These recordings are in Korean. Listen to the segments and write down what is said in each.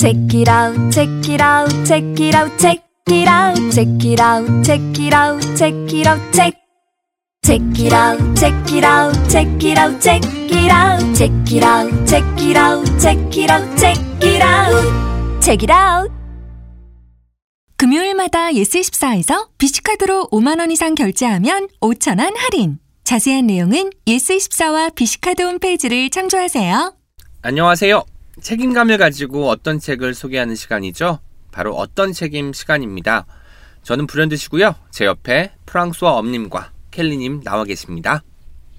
Check it out, check it out, check it out, check it out, check it out, check it out, check it out, check. Check it out, check it out, check it out, check it out, check it out, check it out, check it out, check it out, check it out. 금요일마다 예스24에서 비시카드로 5만원 이상 결제하면 5천원 할인. 자세한 내용은 예스24와 비시카드 홈페이지를 참조하세요. 안녕하세요. 책임감을 가지고 어떤 책을 소개하는 시간이죠. 바로 어떤 책임 시간입니다. 저는 불현듯이고요. 제 옆에 프랑스와 엄님과 켈리님 나와 계십니다.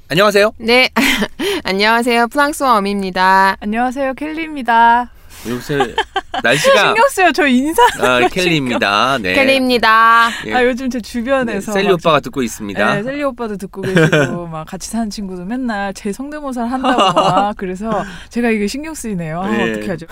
안녕하세요. 네, 안녕하세요. 프랑스어 엄입니다. 안녕하세요, 켈리입니다. 요새 날씨가 신경 쓰여 저 인사. 아, 켈리입니다. 네. 켈리입니다. 예. 아 요즘 제 네, 주변에서 셀리 막 오빠가 듣고 있습니다. 네, 셀리 오빠도 듣고 계시고 막 같이 사는 친구도 맨날 제 성대모사를 한다고 막 그래서 제가 이게 신경 쓰이네요. 아, 네. 어떻게 하죠?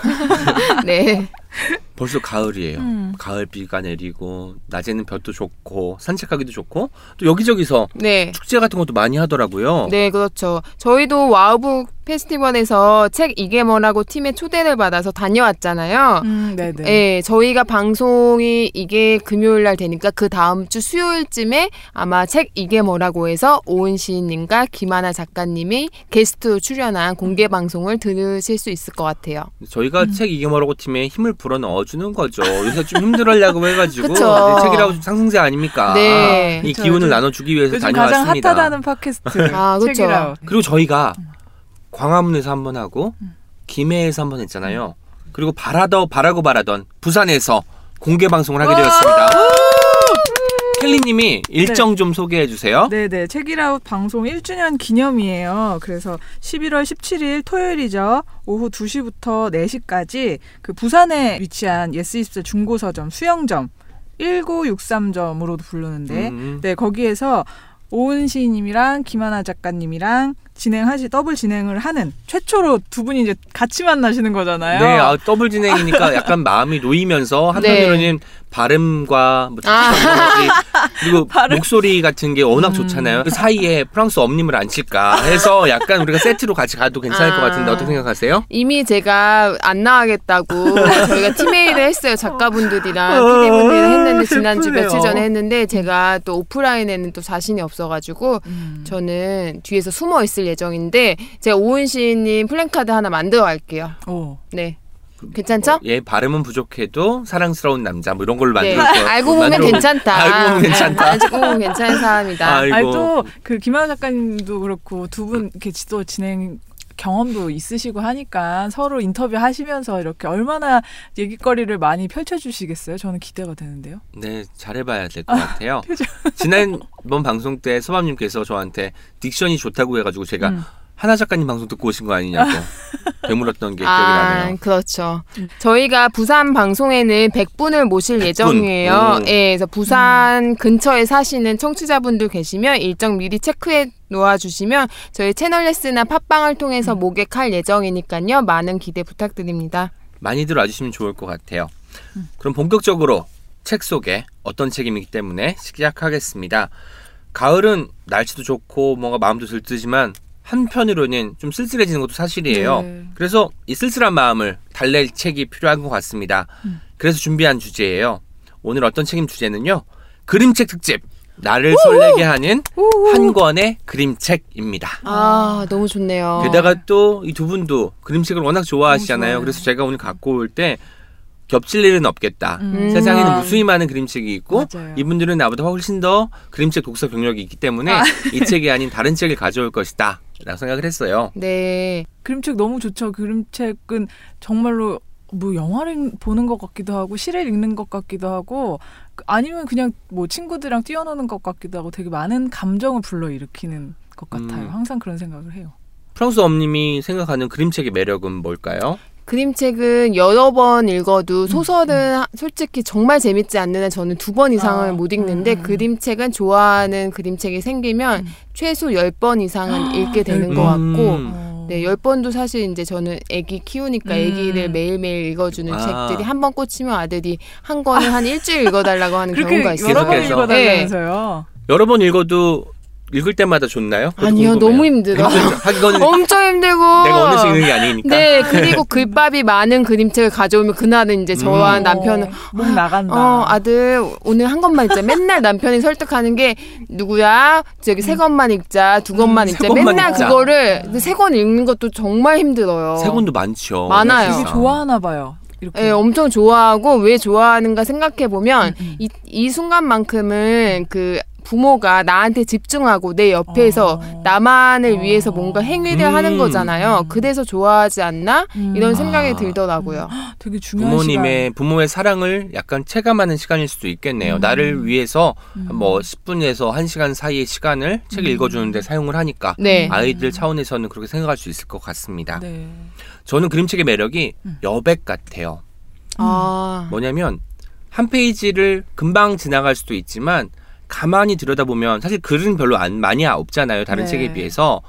네. 벌써 가을이에요. 음. 가을 비가 내리고 낮에는 볕도 좋고 산책하기도 좋고 또 여기저기서 네. 축제 같은 것도 많이 하더라고요. 네, 그렇죠. 저희도 와우북 페스티벌에서 책 이게 뭐라고 팀에 초대를 받아서 다녀왔잖아요. 음, 네네. 네, 저희가 방송이 이게 금요일 날 되니까 그 다음 주 수요일쯤에 아마 책 이게 뭐라고 해서 오은 시인님과 김하나 작가님이 게스트로 출연한 공개 방송을 들으실 수 있을 것 같아요. 저희가 책, 이게 뭐라고 팀에 힘을 불어 넣어주는 거죠. 요새 좀 힘들어하려고 해가지고. 네, 책읽아웃 상승세 아닙니까? 네. 이 그쵸, 기운을 요즘- 나눠주기 위해서 요즘 가장 다녀왔습니다. 핫하다는 팟캐스트. 아. 책읽아웃. 그리고 저희가 광화문에서 한 번 하고 김해에서 한 번 했잖아요. 그리고 바라더 바라고 바라던 부산에서 공개 방송을 하게 되었습니다. 캘리님이 일정 좀 소개해 주세요. 네네 책읽아웃 방송 1주년 기념이에요. 그래서 11월 17일 토요일이죠. 오후 2시부터 4시까지 그 부산에 위치한 예스24 중고 서점 수영점 F1963점으로도 부르는데 음. 네 거기에서 오은 시인님이랑 김하나 작가님이랑 진행하시 더블 진행을 하는 최초로 두 분이 이제 같이 만나시는 거잖아요. 네, 아, 더블 진행이니까 약간 마음이 놓이면서 한편으로는 발음과 뭐 아. 그리고 목소리 같은 게 워낙 좋잖아요. 그 사이에 프랑소와 엄님을 앉힐까 해서 약간 우리가 세트로 같이 가도 괜찮을 것 아. 같은데 어떻게 생각하세요? 이미 제가 안 나가겠다고 저희가 팀메일을 했어요. 작가분들이랑 PD분들이랑 했는데 지난주 슬프네요. 며칠 전에 했는데 제가 또 오프라인에는 또 자신이 없어가지고 음. 저는 뒤에서 숨어 있을 예정인데 제가 오은 시인님 플랜카드 하나 만들어 갈게요. 오. 네. 괜찮죠? 예, 발음은 부족해도 사랑스러운 남자 뭐 이런 걸로 네. 만들었죠. 알고 보면 괜찮다. 알고 보면 괜찮다. 네, 알고 보면 괜찮은 사람이다. 또그 김하나 작가님도 그렇고 두 분 이렇게 지도 진행 경험도 있으시고 하니까 서로 인터뷰 하시면서 이렇게 얼마나 얘기거리를 많이 펼쳐주시겠어요? 저는 기대가 되는데요. 네, 잘해봐야 될것 같아요. 지난번 방송 때 소밤님께서 저한테 딕션이 좋다고 해가지고 제가 음. 하나 작가님 방송 듣고 오신 거 아니냐고 되물었던 게 기억이 아, 나네요. 그렇죠. 저희가 부산 방송에는 100분을 모실 100분. 예정이에요. 오. 예, 그래서 부산 근처에 사시는 청취자분들 계시면 일정 미리 체크해 놓아 주시면 저희 채널레스나 팟빵을 통해서 모객할 예정이니까요. 많은 기대 부탁드립니다. 많이들 와주시면 좋을 것 같아요. 그럼 본격적으로 책 소개 어떤 책임이기 때문에 시작하겠습니다. 가을은 날씨도 좋고 뭔가 마음도 들뜨지만 한편으로는 좀 쓸쓸해지는 것도 사실이에요. 네. 그래서 이 쓸쓸한 마음을 달랠 책이 필요한 것 같습니다. 그래서 준비한 주제예요. 오늘 어떤 책임 주제는요. 그림책 특집. 나를 설레게 하는 한 권의 그림책입니다. 아, 너무 좋네요. 게다가 또 이 두 분도 그림책을 워낙 좋아하시잖아요. 그래서 제가 오늘 갖고 올 때 겹칠 일은 없겠다. 음. 세상에는 음. 무수히 많은 그림책이 있고 맞아요. 이분들은 나보다 훨씬 더 그림책 독서 경력이 있기 때문에 이 책이 아닌 다른 책을 가져올 것이다. 라고 생각을 했어요. 네. 그림책 너무 좋죠. 그림책은 정말로 뭐 영화를 보는 것 같기도 하고 시를 읽는 것 같기도 하고 아니면 그냥 뭐 친구들이랑 뛰어노는 것 같기도 하고 되게 많은 감정을 불러일으키는 것 같아요. 음. 항상 그런 생각을 해요. 프랑스 엄님이 생각하는 그림책의 매력은 뭘까요? 그림책은 여러 번 음, 읽어도 소설은 솔직히 정말 재밌지 않는 한 저는 두 번 이상을 아, 못 읽는데 음. 그림책은 좋아하는 그림책이 생기면 음. 최소 10번 이상은 읽게 되는 열것 번. 같고 음. 어. 네, 10번도 사실 이제 저는 아기 키우니까 음. 아기를 매일매일 읽어주는 아. 책들이 한 번 꽂히면 아들이 한 권을 한 일주일 읽어달라고 하는 그렇게 경우가 있어요. 여러 번. 읽어달라면서요. 여러 번 읽어도 읽을 때마다 좋나요? 아니요, 궁금해요. 너무 힘들어. 힘들죠. 엄청 힘들고. 내가 어느 식 읽는 게 아니니까. 네, 그리고 글밥이 많은 그림책을 가져오면 그날은 이제 저와 음. 남편은 어, 목 나간다. 어 아들 오늘 한 권만 읽자. 맨날 남편이 설득하는 게 누구야? 저기 세 권만 읽자, 두 권만 음, 읽자. 맨날 읽자. 그거를 세 권 읽는 것도 정말 힘들어요. 세 권도 많죠. 많아요. 되게 좋아하나 봐요. 이렇게. 예, 엄청 좋아하고 왜 좋아하는가 생각해 보면 음, 음. 이, 이 순간만큼은 그 부모가 나한테 집중하고 내 옆에서 어. 나만을 어. 위해서 뭔가 행위를 음. 하는 거잖아요. 그래서 좋아하지 않나? 음. 이런 생각이 아. 들더라고요. 되게 중요한 부모님의 부모의 사랑을 약간 체감하는 시간일 수도 있겠네요. 음. 나를 위해서 음. 뭐 10분에서 1시간 사이의 시간을 책을 음. 읽어주는데 사용을 하니까 네. 아이들 차원에서는 그렇게 생각할 수 있을 것 같습니다. 네. 저는 그림책의 매력이 음. 여백 같아요. 아. 뭐냐면 한 페이지를 금방 지나갈 수도 있지만 가만히 들여다보면 사실 글은 별로 안 많이 없잖아요. 다른 네. 책에 비해서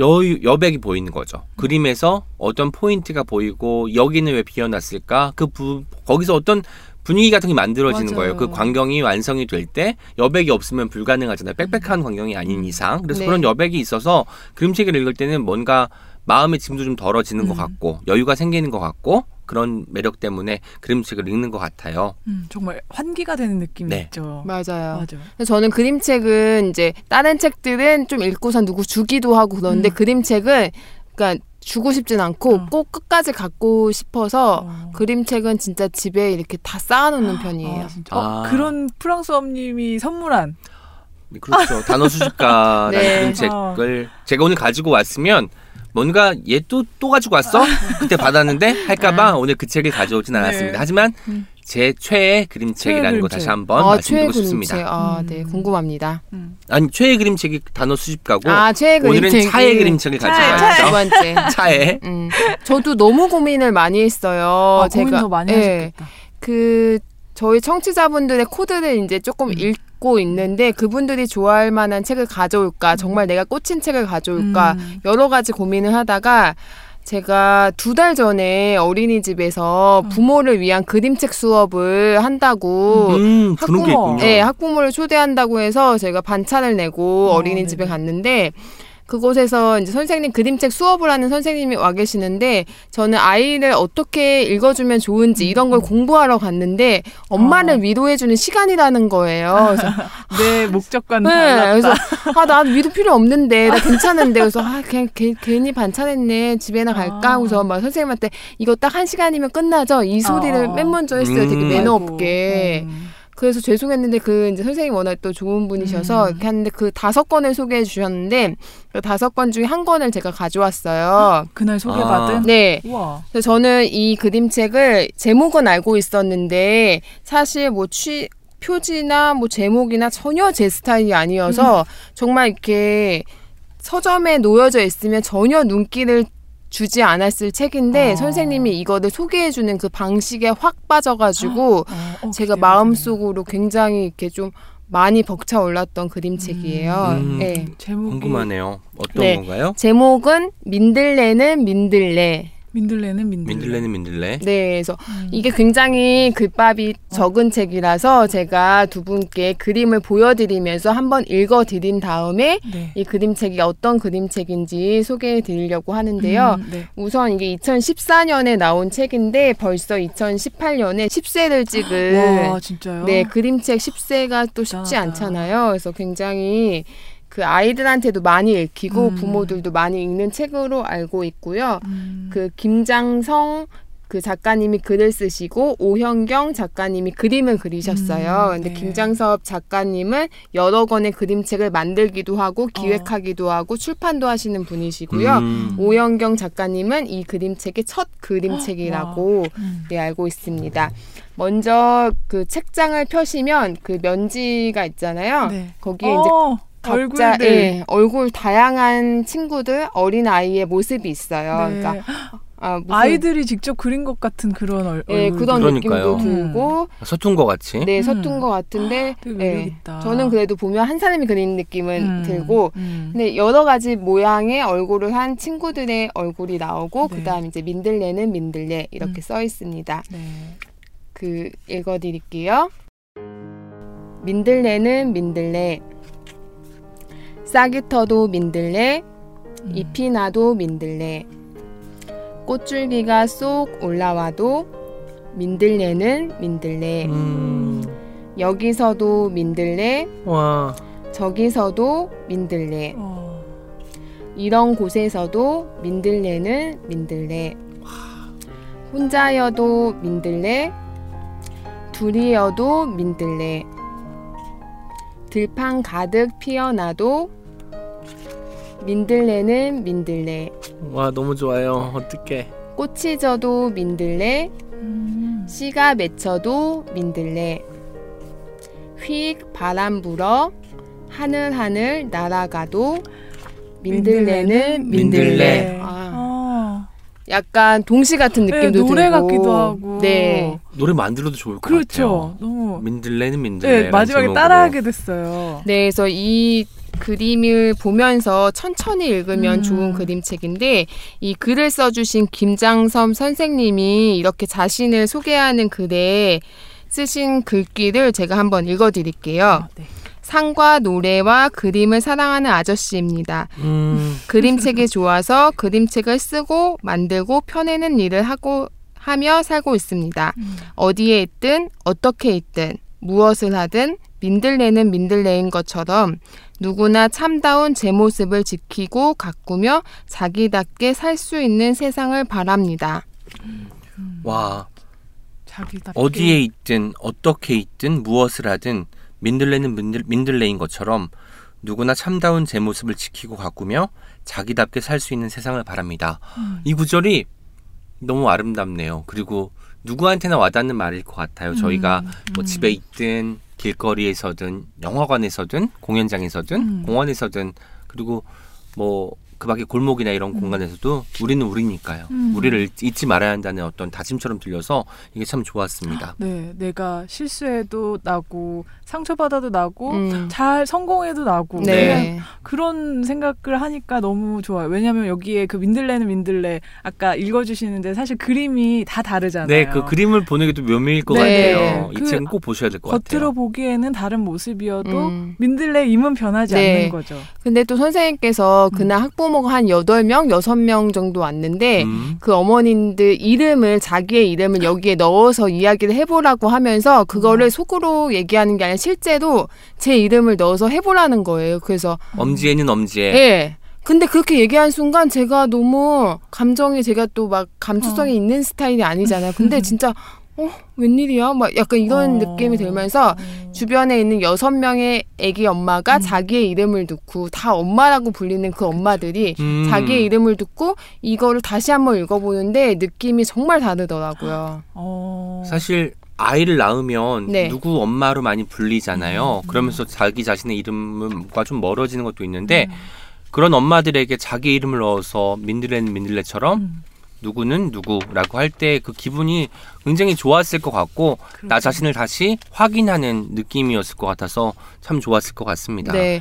여, 여백이 보이는 거죠. 그림에서 어떤 포인트가 보이고 여기는 왜 비어놨을까? 그 부, 거기서 어떤 분위기 같은 게 만들어지는 맞아요. 거예요. 그 광경이 완성이 될 때 여백이 없으면 불가능하잖아요. 빽빽한 광경이 아닌 이상. 그래서 네. 그런 여백이 있어서 그림책을 읽을 때는 뭔가 마음의 짐도 좀 덜어지는 것 음. 같고 여유가 생기는 것 같고 그런 매력 때문에 그림책을 읽는 것 같아요. 음, 정말 환기가 되는 느낌이 네. 있죠. 맞아요. 맞아. 저는 그림책은 이제 다른 책들은 좀 읽고선 누구 주기도 하고 그런데 음. 그림책은 그러니까 주고 싶진 않고 어. 꼭 끝까지 갖고 싶어서 어. 그림책은 진짜 집에 이렇게 다 쌓아놓는 편이에요. 아, 진짜. 어, 아. 그런 프랑스 엄님이 선물한 그렇죠. 단어 수집가라는 네. 그림책을 제가 오늘 가지고 왔으면 뭔가 얘또또 가지고 왔어? 그때 받았는데 할까봐 오늘 그 책을 가져오진 않았습니다. 네. 하지만 음. 제 최애 그림책이라는 최애 거. 다시 한번 아, 말씀드리고. 싶습니다. 아, 음. 네. 궁금합니다. 음. 아니 최애 그림책이 단어 수집가고 아, 최애 오늘은 그림책. 차의 그림책을 두 가져왔죠. 번째. 차에 음. 저도 너무 고민을 많이 했어요. 아, 고민 더 많이 예. 하셨겠다. 그 저희 청취자분들의 코드를 이제 조금 음. 읽고 있는데 그분들이 좋아할 만한 책을 가져올까 정말 내가 꽂힌 책을 가져올까 음. 여러 가지 고민을 하다가 제가 두 달 전에 어린이집에서 음. 부모를 위한 그림책 수업을 한다고 음 학부모. 있군요. 네, 학부모를 초대한다고 해서 제가 반찬을 내고 어, 어, 린이집에 네네. 갔는데 그곳에서 이제 선생님 그림책 수업을 하는 선생님이 와 계시는데 저는 아이를 어떻게 읽어주면 좋은지 이런 걸 공부하러 갔는데 엄마를 어. 위로해주는 시간이라는 거예요. 그래서 내 목적과는 네, 달랐다. 그래서 아, 난 위로 필요 없는데 나 괜찮은데 그래서 아, 그냥 괜- 괜히 반찬했네 집에나 갈까 아. 하고서 막 선생님한테 이거 딱 한 시간이면 끝나죠. 이 소리를 어. 맨 먼저 했어요. 되게 음. 매너 없게. 음. 그래서 죄송했는데 그 이제 선생님 워낙 또 좋은 분이셔서 음. 이렇게 했는데 그 다섯 권을 소개해 주셨는데 그 다섯 권 중에 한 권을 제가 가져왔어요. 그날 소개받은. 아. 네. 우와. 그래서 저는 이 그림책을 제목은 알고 있었는데 사실 뭐 취, 표지나 뭐 제목이나 전혀 제 스타일이 아니어서 정말 이렇게 서점에 놓여져 있으면 전혀 눈길을 주지 않았을 책인데 어. 선생님이 이거를 소개해 주는 그 방식에 확 빠져가지고 어, 어, 제가 기대가 마음속으로 굉장히 이렇게 좀 많이 벅차 올랐던 그림책이에요. 음. 네. 되네요. 제목이 궁금하네요. 어떤 네. 건가요? 제목은 민들레는 민들레. 민들레는 민들레. 민들레는 민들레. 네, 그래서 음. 이게 굉장히 글밥이 적은 책이라서 제가 두 분께 그림을 보여드리면서 한번 읽어드린 다음에 네. 이 그림책이 어떤 그림책인지 소개해드리려고 하는데요. 음, 네. 우선 이게 2014년에 나온 책인데 벌써 2018년에 10세를 찍은 와 진짜요? 네, 그림책 10세가 또 쉽지. 않잖아요. 그래서 굉장히 그 아이들한테도 많이 읽히고 음. 부모들도 많이 읽는 책으로 알고 있고요. 음. 그 김장성 그 작가님이 글을 쓰시고 오현경 작가님이 그림을 그리셨어요. 음, 근데 네. 김장섭 작가님은 여러 권의 그림책을 만들기도 하고 어. 기획하기도 하고 출판도 하시는 분이시고요. 음. 오현경 작가님은 이 그림책의 첫 그림책이라고 음. 네, 알고 있습니다. 먼저 그 책장을 펴시면 그 면지가 있잖아요. 네. 거기에 이제 어, 각자 얼굴들. 예, 얼굴 다양한 친구들 어린 아이의 모습이 있어요. 네. 그러니까 아, 무슨, 아이들이 직접 그린 것 같은 그런 얼, 예. 그런 그러니까요. 느낌도 들고 서툰 것 같이. 네 음. 서툰 것 같은데 예. 저는 그래도 보면 한 사람이 그리는 느낌은 음, 들고 음. 근데 여러 가지 모양의 얼굴을 한 친구들의 얼굴이 나오고 네. 그다음 이제 민들레는 민들레 이렇게 음. 써 있습니다. 네. 그 읽어드릴게요. 민들레는 민들레. 싹이 터도 민들레 음. 잎이 나도 민들레 꽃줄기가 쏙 올라와도 민들레는 민들레 음. 여기서도 민들레 와. 저기서도 민들레 어. 이런 곳에서도 민들레는 민들레 혼자여도 민들레 둘이여도 민들레 들판 가득 피어나도 민들레는 민들레 와 너무 좋아요. 어떡해. 꽃이 져도 민들레 음. 씨가 맺혀도 민들레 휙 바람 불어 하늘 하늘 날아가도 민들레는 민들레, 민들레. 아, 어. 약간 동시 같은 네, 느낌도 노래 들고 같기도 하고. 네 노래 만들어도 좋을 것 그렇죠. 같아요. 너무 민들레는 민들레. 네, 마지막에 따라하게 됐어요. 네, 그래서 이 그림을 보면서 천천히 읽으면 음. 좋은 그림책인데 이 글을 써주신 김장섬 선생님이 이렇게 자신을 소개하는 글에 쓰신 글귀를 제가 한번 읽어드릴게요. 아, 네. 상과 노래와 그림을 사랑하는 아저씨입니다. 음. 그림책이 좋아서 그림책을 쓰고 만들고 펴내는 일을 하고 하며 살고 있습니다. 음. 어디에 있든 어떻게 있든 무엇을 하든 민들레는 민들레인 것처럼 누구나 참다운 제 모습을 지키고 가꾸며 자기답게 살 수 있는 세상을 바랍니다. 와 자기답게. 어디에 있든 어떻게 있든 무엇을 하든 민들레는 민들, 민들레인 것처럼 누구나 참다운 제 모습을 지키고 가꾸며 자기답게 살 수 있는 세상을 바랍니다. 음. 이 구절이 너무 아름답네요. 그리고 누구한테나 와닿는 말일 것 같아요. 저희가 뭐 음. 집에 있든 길거리에서든 영화관에서든 공연장에서든 음. 공원에서든 그리고 뭐 그 밖에 골목이나 이런 공간에서도 우리는 우리니까요. 음. 우리를 잊- 잊지 말아야 한다는 어떤 다짐처럼 들려서 이게 참 좋았습니다. 네, 내가 실수해도 나고 상처받아도 나고 음. 잘 성공해도 나고 네. 그냥 그런 생각을 하니까 너무 좋아요. 왜냐하면 여기에 그 민들레는 민들레 아까 읽어주시는데 사실 그림이 다 다르잖아요. 네, 그 그림을 보는 게 또 묘미일 것 네. 같아요. 그 이 책은 꼭 보셔야 될것 겉으로 같아요. 보기에는 다른 모습이어도 음. 민들레 임은 변하지 네. 않는 거죠. 근데 또 선생님께서 그날 학부모 가한 8명, 6명 정도 왔는데 음. 그 어머님들 이름을 자기의 이름을 여기에 넣어서 이야기를 해보라고 하면서 그거를 속으로 얘기하는 게 아니라 실제로 제 이름을 넣어서 해보라는 거예요. 그래서 엄지에는 엄지에 예. 근데 그렇게 얘기한 순간 제가 너무 감정이 제가 또 막 감수성이 있는 스타일이 아니잖아요. 근데 진짜 어 웬일이야? 막 약간 이런 어. 느낌이 들면서 주변에 있는 여섯 명의 아기 엄마가 자기의 이름을 듣고 다 엄마라고 불리는 그 엄마들이 음. 자기의 이름을 듣고 이거를 다시 한번 읽어보는데 느낌이 정말 다르더라고요. 어. 사실 아이를 낳으면 네. 누구 엄마로 많이 불리잖아요. 그러면서 자기 자신의 이름과 좀 멀어지는 것도 있는데 그런 엄마들에게 자기 이름을 넣어서 민들레는 민들레처럼 음. 누구는 누구라고 할 때 그 기분이 굉장히 좋았을 것 같고 나 그렇죠. 자신을 다시 확인하는 느낌이었을 것 같아서 참 좋았을 것 같습니다. 네.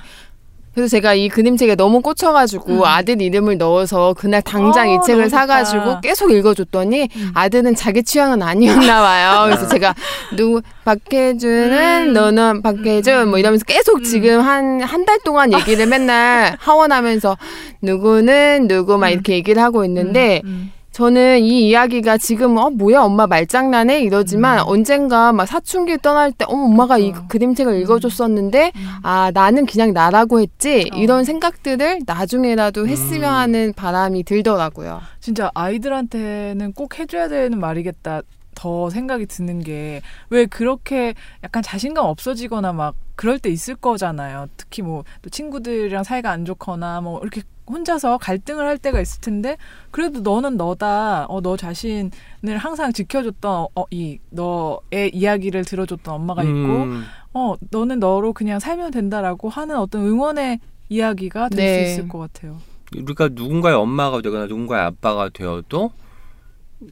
그래서 제가 이 그림책에 너무 꽂혀가지고 아들 이름을 넣어서 그날 당장 어, 이 책을 사가지고. 계속 읽어줬더니 아들은 자기 취향은 아니었나 봐요. 그래서 제가 누구 박혜준은 너는 박혜준 뭐 이러면서 계속 지금 한 한 달 동안 얘기를 맨날 하원하면서 누구는 누구 막 이렇게 얘기를 하고 있는데 음. 저는 이 이야기가 지금 어 뭐야 엄마 말장난해 이러지만 언젠가 막 사춘기 떠날 때 어, 엄마가 이 그렇죠. 그림책을 읽어줬었는데 아 나는 그냥 나라고 했지 이런 생각들을 나중에라도 했으면 하는 바람이 들더라고요. 진짜 아이들한테는 꼭 해줘야 되는 말이겠다. 더 생각이 드는 게 왜 그렇게 약간 자신감 없어지거나 막 그럴 때 있을 거잖아요. 특히 뭐 또 친구들이랑 사이가 안 좋거나 뭐 이렇게 혼자서 갈등을 할 때가 있을 텐데 그래도 너는 너다. 어, 너 자신을 항상 지켜줬던 어, 이 너의 이야기를 들어줬던 엄마가 있고 음, 어 너는 너로 그냥 살면 된다라고 하는 어떤 응원의 이야기가 될수 네. 있을 것 같아요. 우리가 누군가의 엄마가 되거나 누군가의 아빠가 되어도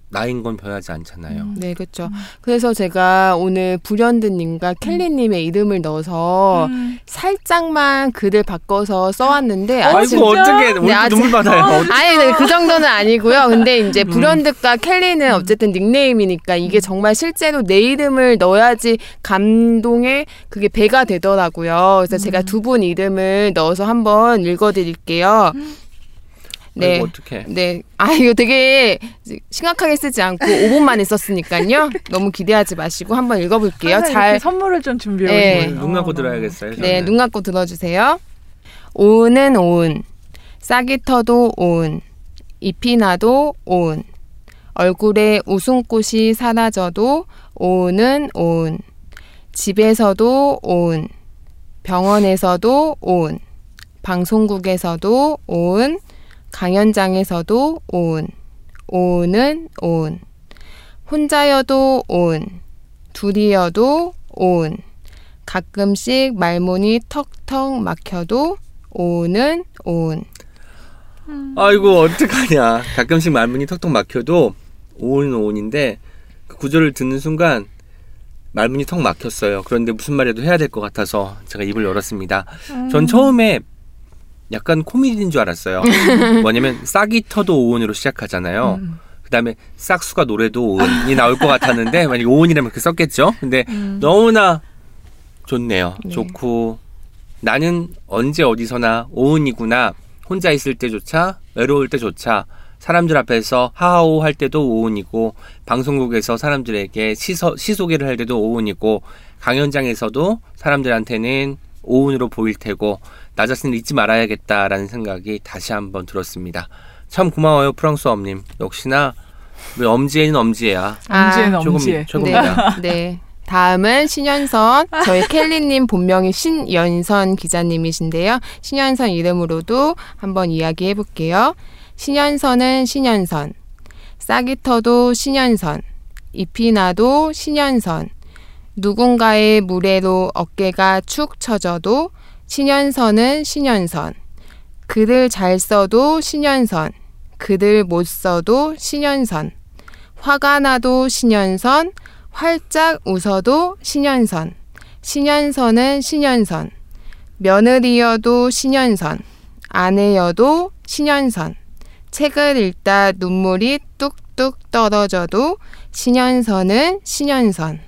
나인 건 변하지 않잖아요. 네, 그렇죠. 그래서 제가 오늘 불현드님과 켈리님의 이름을 넣어서 음. 살짝만 글을 바꿔서 써왔는데 아직- 아이고 어떻게 아직- 눈물 받아요. 어떡해. 아니, 네, 그 정도는 아니고요. 근데 이제 음. 불현듯과 켈리는 어쨌든 닉네임이니까 이게 정말 실제로 내 이름을 넣어야지 감동에 그게 배가 되더라고요. 그래서 제가 두 분 이름을 넣어서 한번 읽어드릴게요. 네. 아이고 어떻게? 네. 아, 이거 되게 심각하게 쓰지 않고 5분 만에 썼으니까요. 너무 기대하지 마시고 한번 읽어볼게요. 잘 선물을 좀 준비해 네. 오시네요. 눈 감고 어, 들어야겠어요. 네, 저는. 눈 감고 들어주세요. 오은은 오은, 싹이 터도 오은, 잎이 나도 오은, 얼굴에 웃음꽃이 사라져도 오은은 오은, 집에서도 오은, 병원에서도 오은, 방송국에서도 오은, 강연장에서도 오은, 오은은 오은, 혼자여도 오은, 둘이여도 오은, 가끔씩 말문이 턱턱 막혀도 오은 오은. 아이고 어떡하냐. 가끔씩 말문이 턱턱 막혀도 오은 오은인데 그 구절을 듣는 순간 말문이 턱 막혔어요. 그런데 무슨 말이라도 해야 될 것 같아서 제가 입을 열었습니다. 전 처음에 약간 코미디인 줄 알았어요. 뭐냐면 싹이 터도 오은으로 시작하잖아요. 그다음에 싹수가 노래도 오은이 나올 것 같았는데 만약 오은이라면 그렇게 썼겠죠. 근데 너무나 좋네요. 네. 좋고 나는 언제 어디서나 오은이구나. 혼자 있을 때조차 외로울 때조차 사람들 앞에서 하하오 할 때도 오은이고 방송국에서 사람들에게 시서, 시소개를 할 때도 오은이고 강연장에서도 사람들한테는 오은으로 보일 테고 나 자신을 잊지 말아야겠다라는 생각이 다시 한번 들었습니다. 참 고마워요 프랑스 엄님. 역시나 우리 엄지에는 엄지애야. 엄지에는 조금 엄지에. 최고입니다. 네. 네. 다음은 신현선. 저희 켈리님 본명이 신연선 기자님이신데요. 신현선 이름으로도 한번 이야기해 볼게요. 신현선은 신현선. 싹이 터도 신현선. 잎이 나도 신현선. 누군가의 무례로 어깨가 축 처져도 신현선은 신현선. 글을 잘 써도 신현선. 글을 못 써도 신현선. 화가 나도 신현선. 활짝 웃어도 신현선. 신현선은 신현선. 며느리여도 신현선. 아내여도 신현선. 책을 읽다 눈물이 뚝뚝 떨어져도 신현선은 신현선.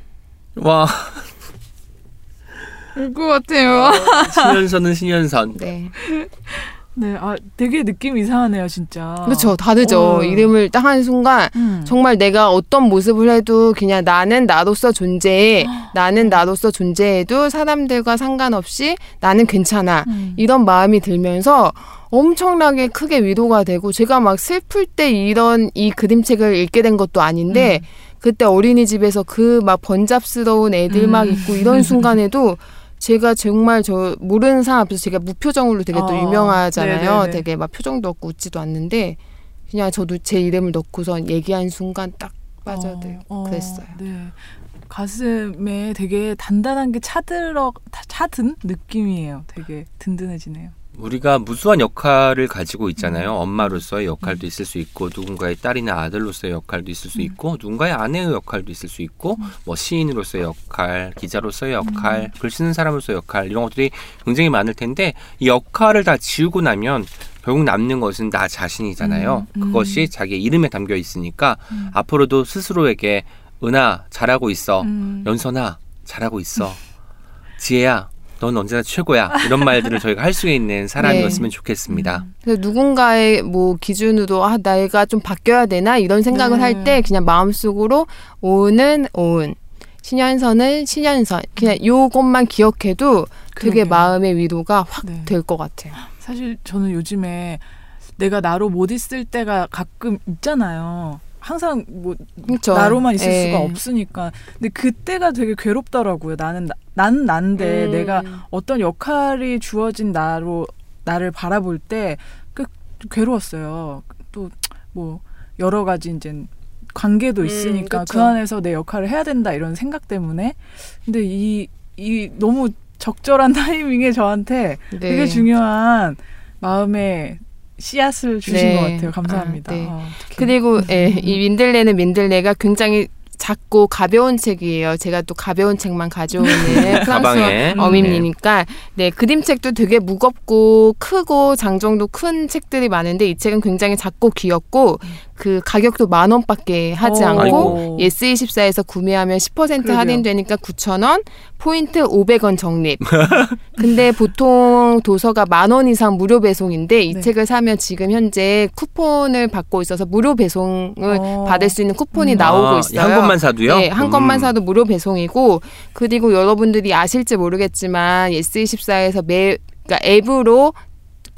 와 울 것 같아요. 신현선은 신현선. 네. 네, 아 되게 느낌 이상하네요, 진짜. 그렇죠. 다르죠. 어. 이름을 딱 하는 순간 음. 정말 내가 어떤 모습을 해도 그냥 나는 나로서 존재해. 나는 나로서 존재해도 사람들과 상관없이 나는 괜찮아. 음. 이런 마음이 들면서 엄청나게 크게 위로가 되고 제가 막 슬플 때 이런 이 그림책을 읽게 된 것도 아닌데 그때 어린이집에서 그 막 번잡스러운 애들 막 음. 있고 이런 순간에도 제가 정말 저 모르는 사람 앞에서 제가 무표정으로 되게 또 어, 유명하잖아요. 네네네. 되게 막 표정도 없고 웃지도 않는데 그냥 저도 제 이름을 넣고선 얘기한 순간 딱 빠져들고 어, 어, 그랬어요. 네. 가슴에 되게 단단한 게 차들어 차- 차든 느낌이에요. 되게 든든해지네요. 우리가 무수한 역할을 가지고 있잖아요. 엄마로서의 역할도 있을 수 있고, 누군가의 딸이나 아들로서의 역할도 있을 수 있고, 누군가의 아내의 역할도 있을 수 있고, 뭐 시인으로서의 역할, 기자로서의 역할, 글 쓰는 사람으로서의 역할 이런 것들이 굉장히 많을 텐데 이 역할을 다 지우고 나면 결국 남는 것은 나 자신이잖아요. 음, 음. 그것이 자기의 이름에 담겨 있으니까 앞으로도 스스로에게 은하 잘하고 있어, 음. 연선아 잘하고 있어, 지혜야. 넌 언제나 최고야. 이런 말들을 저희가 할 수 있는 사람이었으면 좋겠습니다. 그래서 누군가의 뭐 기준으로 아 내가 좀 바뀌어야 되나 이런 생각을 네. 할때 그냥 마음속으로 오은 오은 신현선은 신현선 그냥 요것만 기억해도 되게 그러게요. 마음의 위로가 확 네. 될것 같아요. 사실 저는 요즘에 내가 나로 못 있을 때가 가끔 있잖아요. 항상 뭐 그렇죠. 나로만 있을 예. 수가 없으니까. 근데 그때가 되게 괴롭더라고요. 나는 나, 난 난데 음. 내가 어떤 역할이 주어진 나로 나를 바라볼 때 그 괴로웠어요. 또 뭐 여러 가지 이제 관계도 음, 있으니까 그쵸. 그 안에서 내 역할을 해야 된다 이런 생각 때문에 근데 이 이 너무 적절한 타이밍에 저한테 네. 되게 중요한 마음의 씨앗을 주신 네. 것 같아요. 감사합니다. 아, 네. 아. 그리고 예, 이 민들레는 민들레가 굉장히 작고 가벼운 책이에요. 제가 또 가벼운 책만 가져오는 프랑소와 가방에. 엄이니까 네 그림책도 되게 무겁고 크고 장정도 큰 책들이 많은데 이 책은 굉장히 작고 귀엽고 그 가격도 만 원밖에 하지 오. 않고 아이고. 예스24에서 구매하면 10% 그러게요. 할인되니까 9,000원, 포인트 500원 적립. 근데 보통 도서가 만 원 이상 무료 배송인데 이 네. 책을 사면 지금 현재 쿠폰을 받고 있어서 무료 배송을 어. 받을 수 있는 쿠폰이 음. 나오고 아, 있어요. 한 권만 사도요? 네, 한 권만 음. 사도 무료 배송이고 그리고 여러분들이 아실지 모르겠지만 예스24에서 매 그러니까 앱으로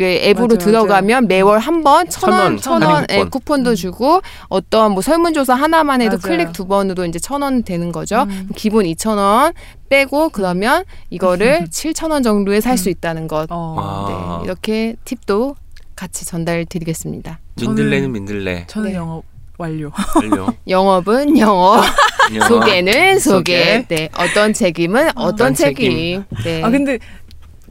그 앱으로 맞아요, 들어가면 매월 한 번 천 원, 천 원, 천원 할인 쿠폰. 예, 쿠폰도 주고 어떤 뭐 설문조사 하나만 해도 맞아요. 클릭 두 번으로 이제 천 원 되는 거죠. 음. 기본 이천 원 빼고 그러면 이거를 칠천 원 정도에 살 수 있다는 것. 어, 아. 네, 이렇게 팁도 같이 전달드리겠습니다. 민들레는 민들레. 저는 네. 영업 완료. 완료. 영업은 영업. 소개는 소개. 소개. 네, 어떤 책임은 어떤 어떤 책임. 네. 아 근데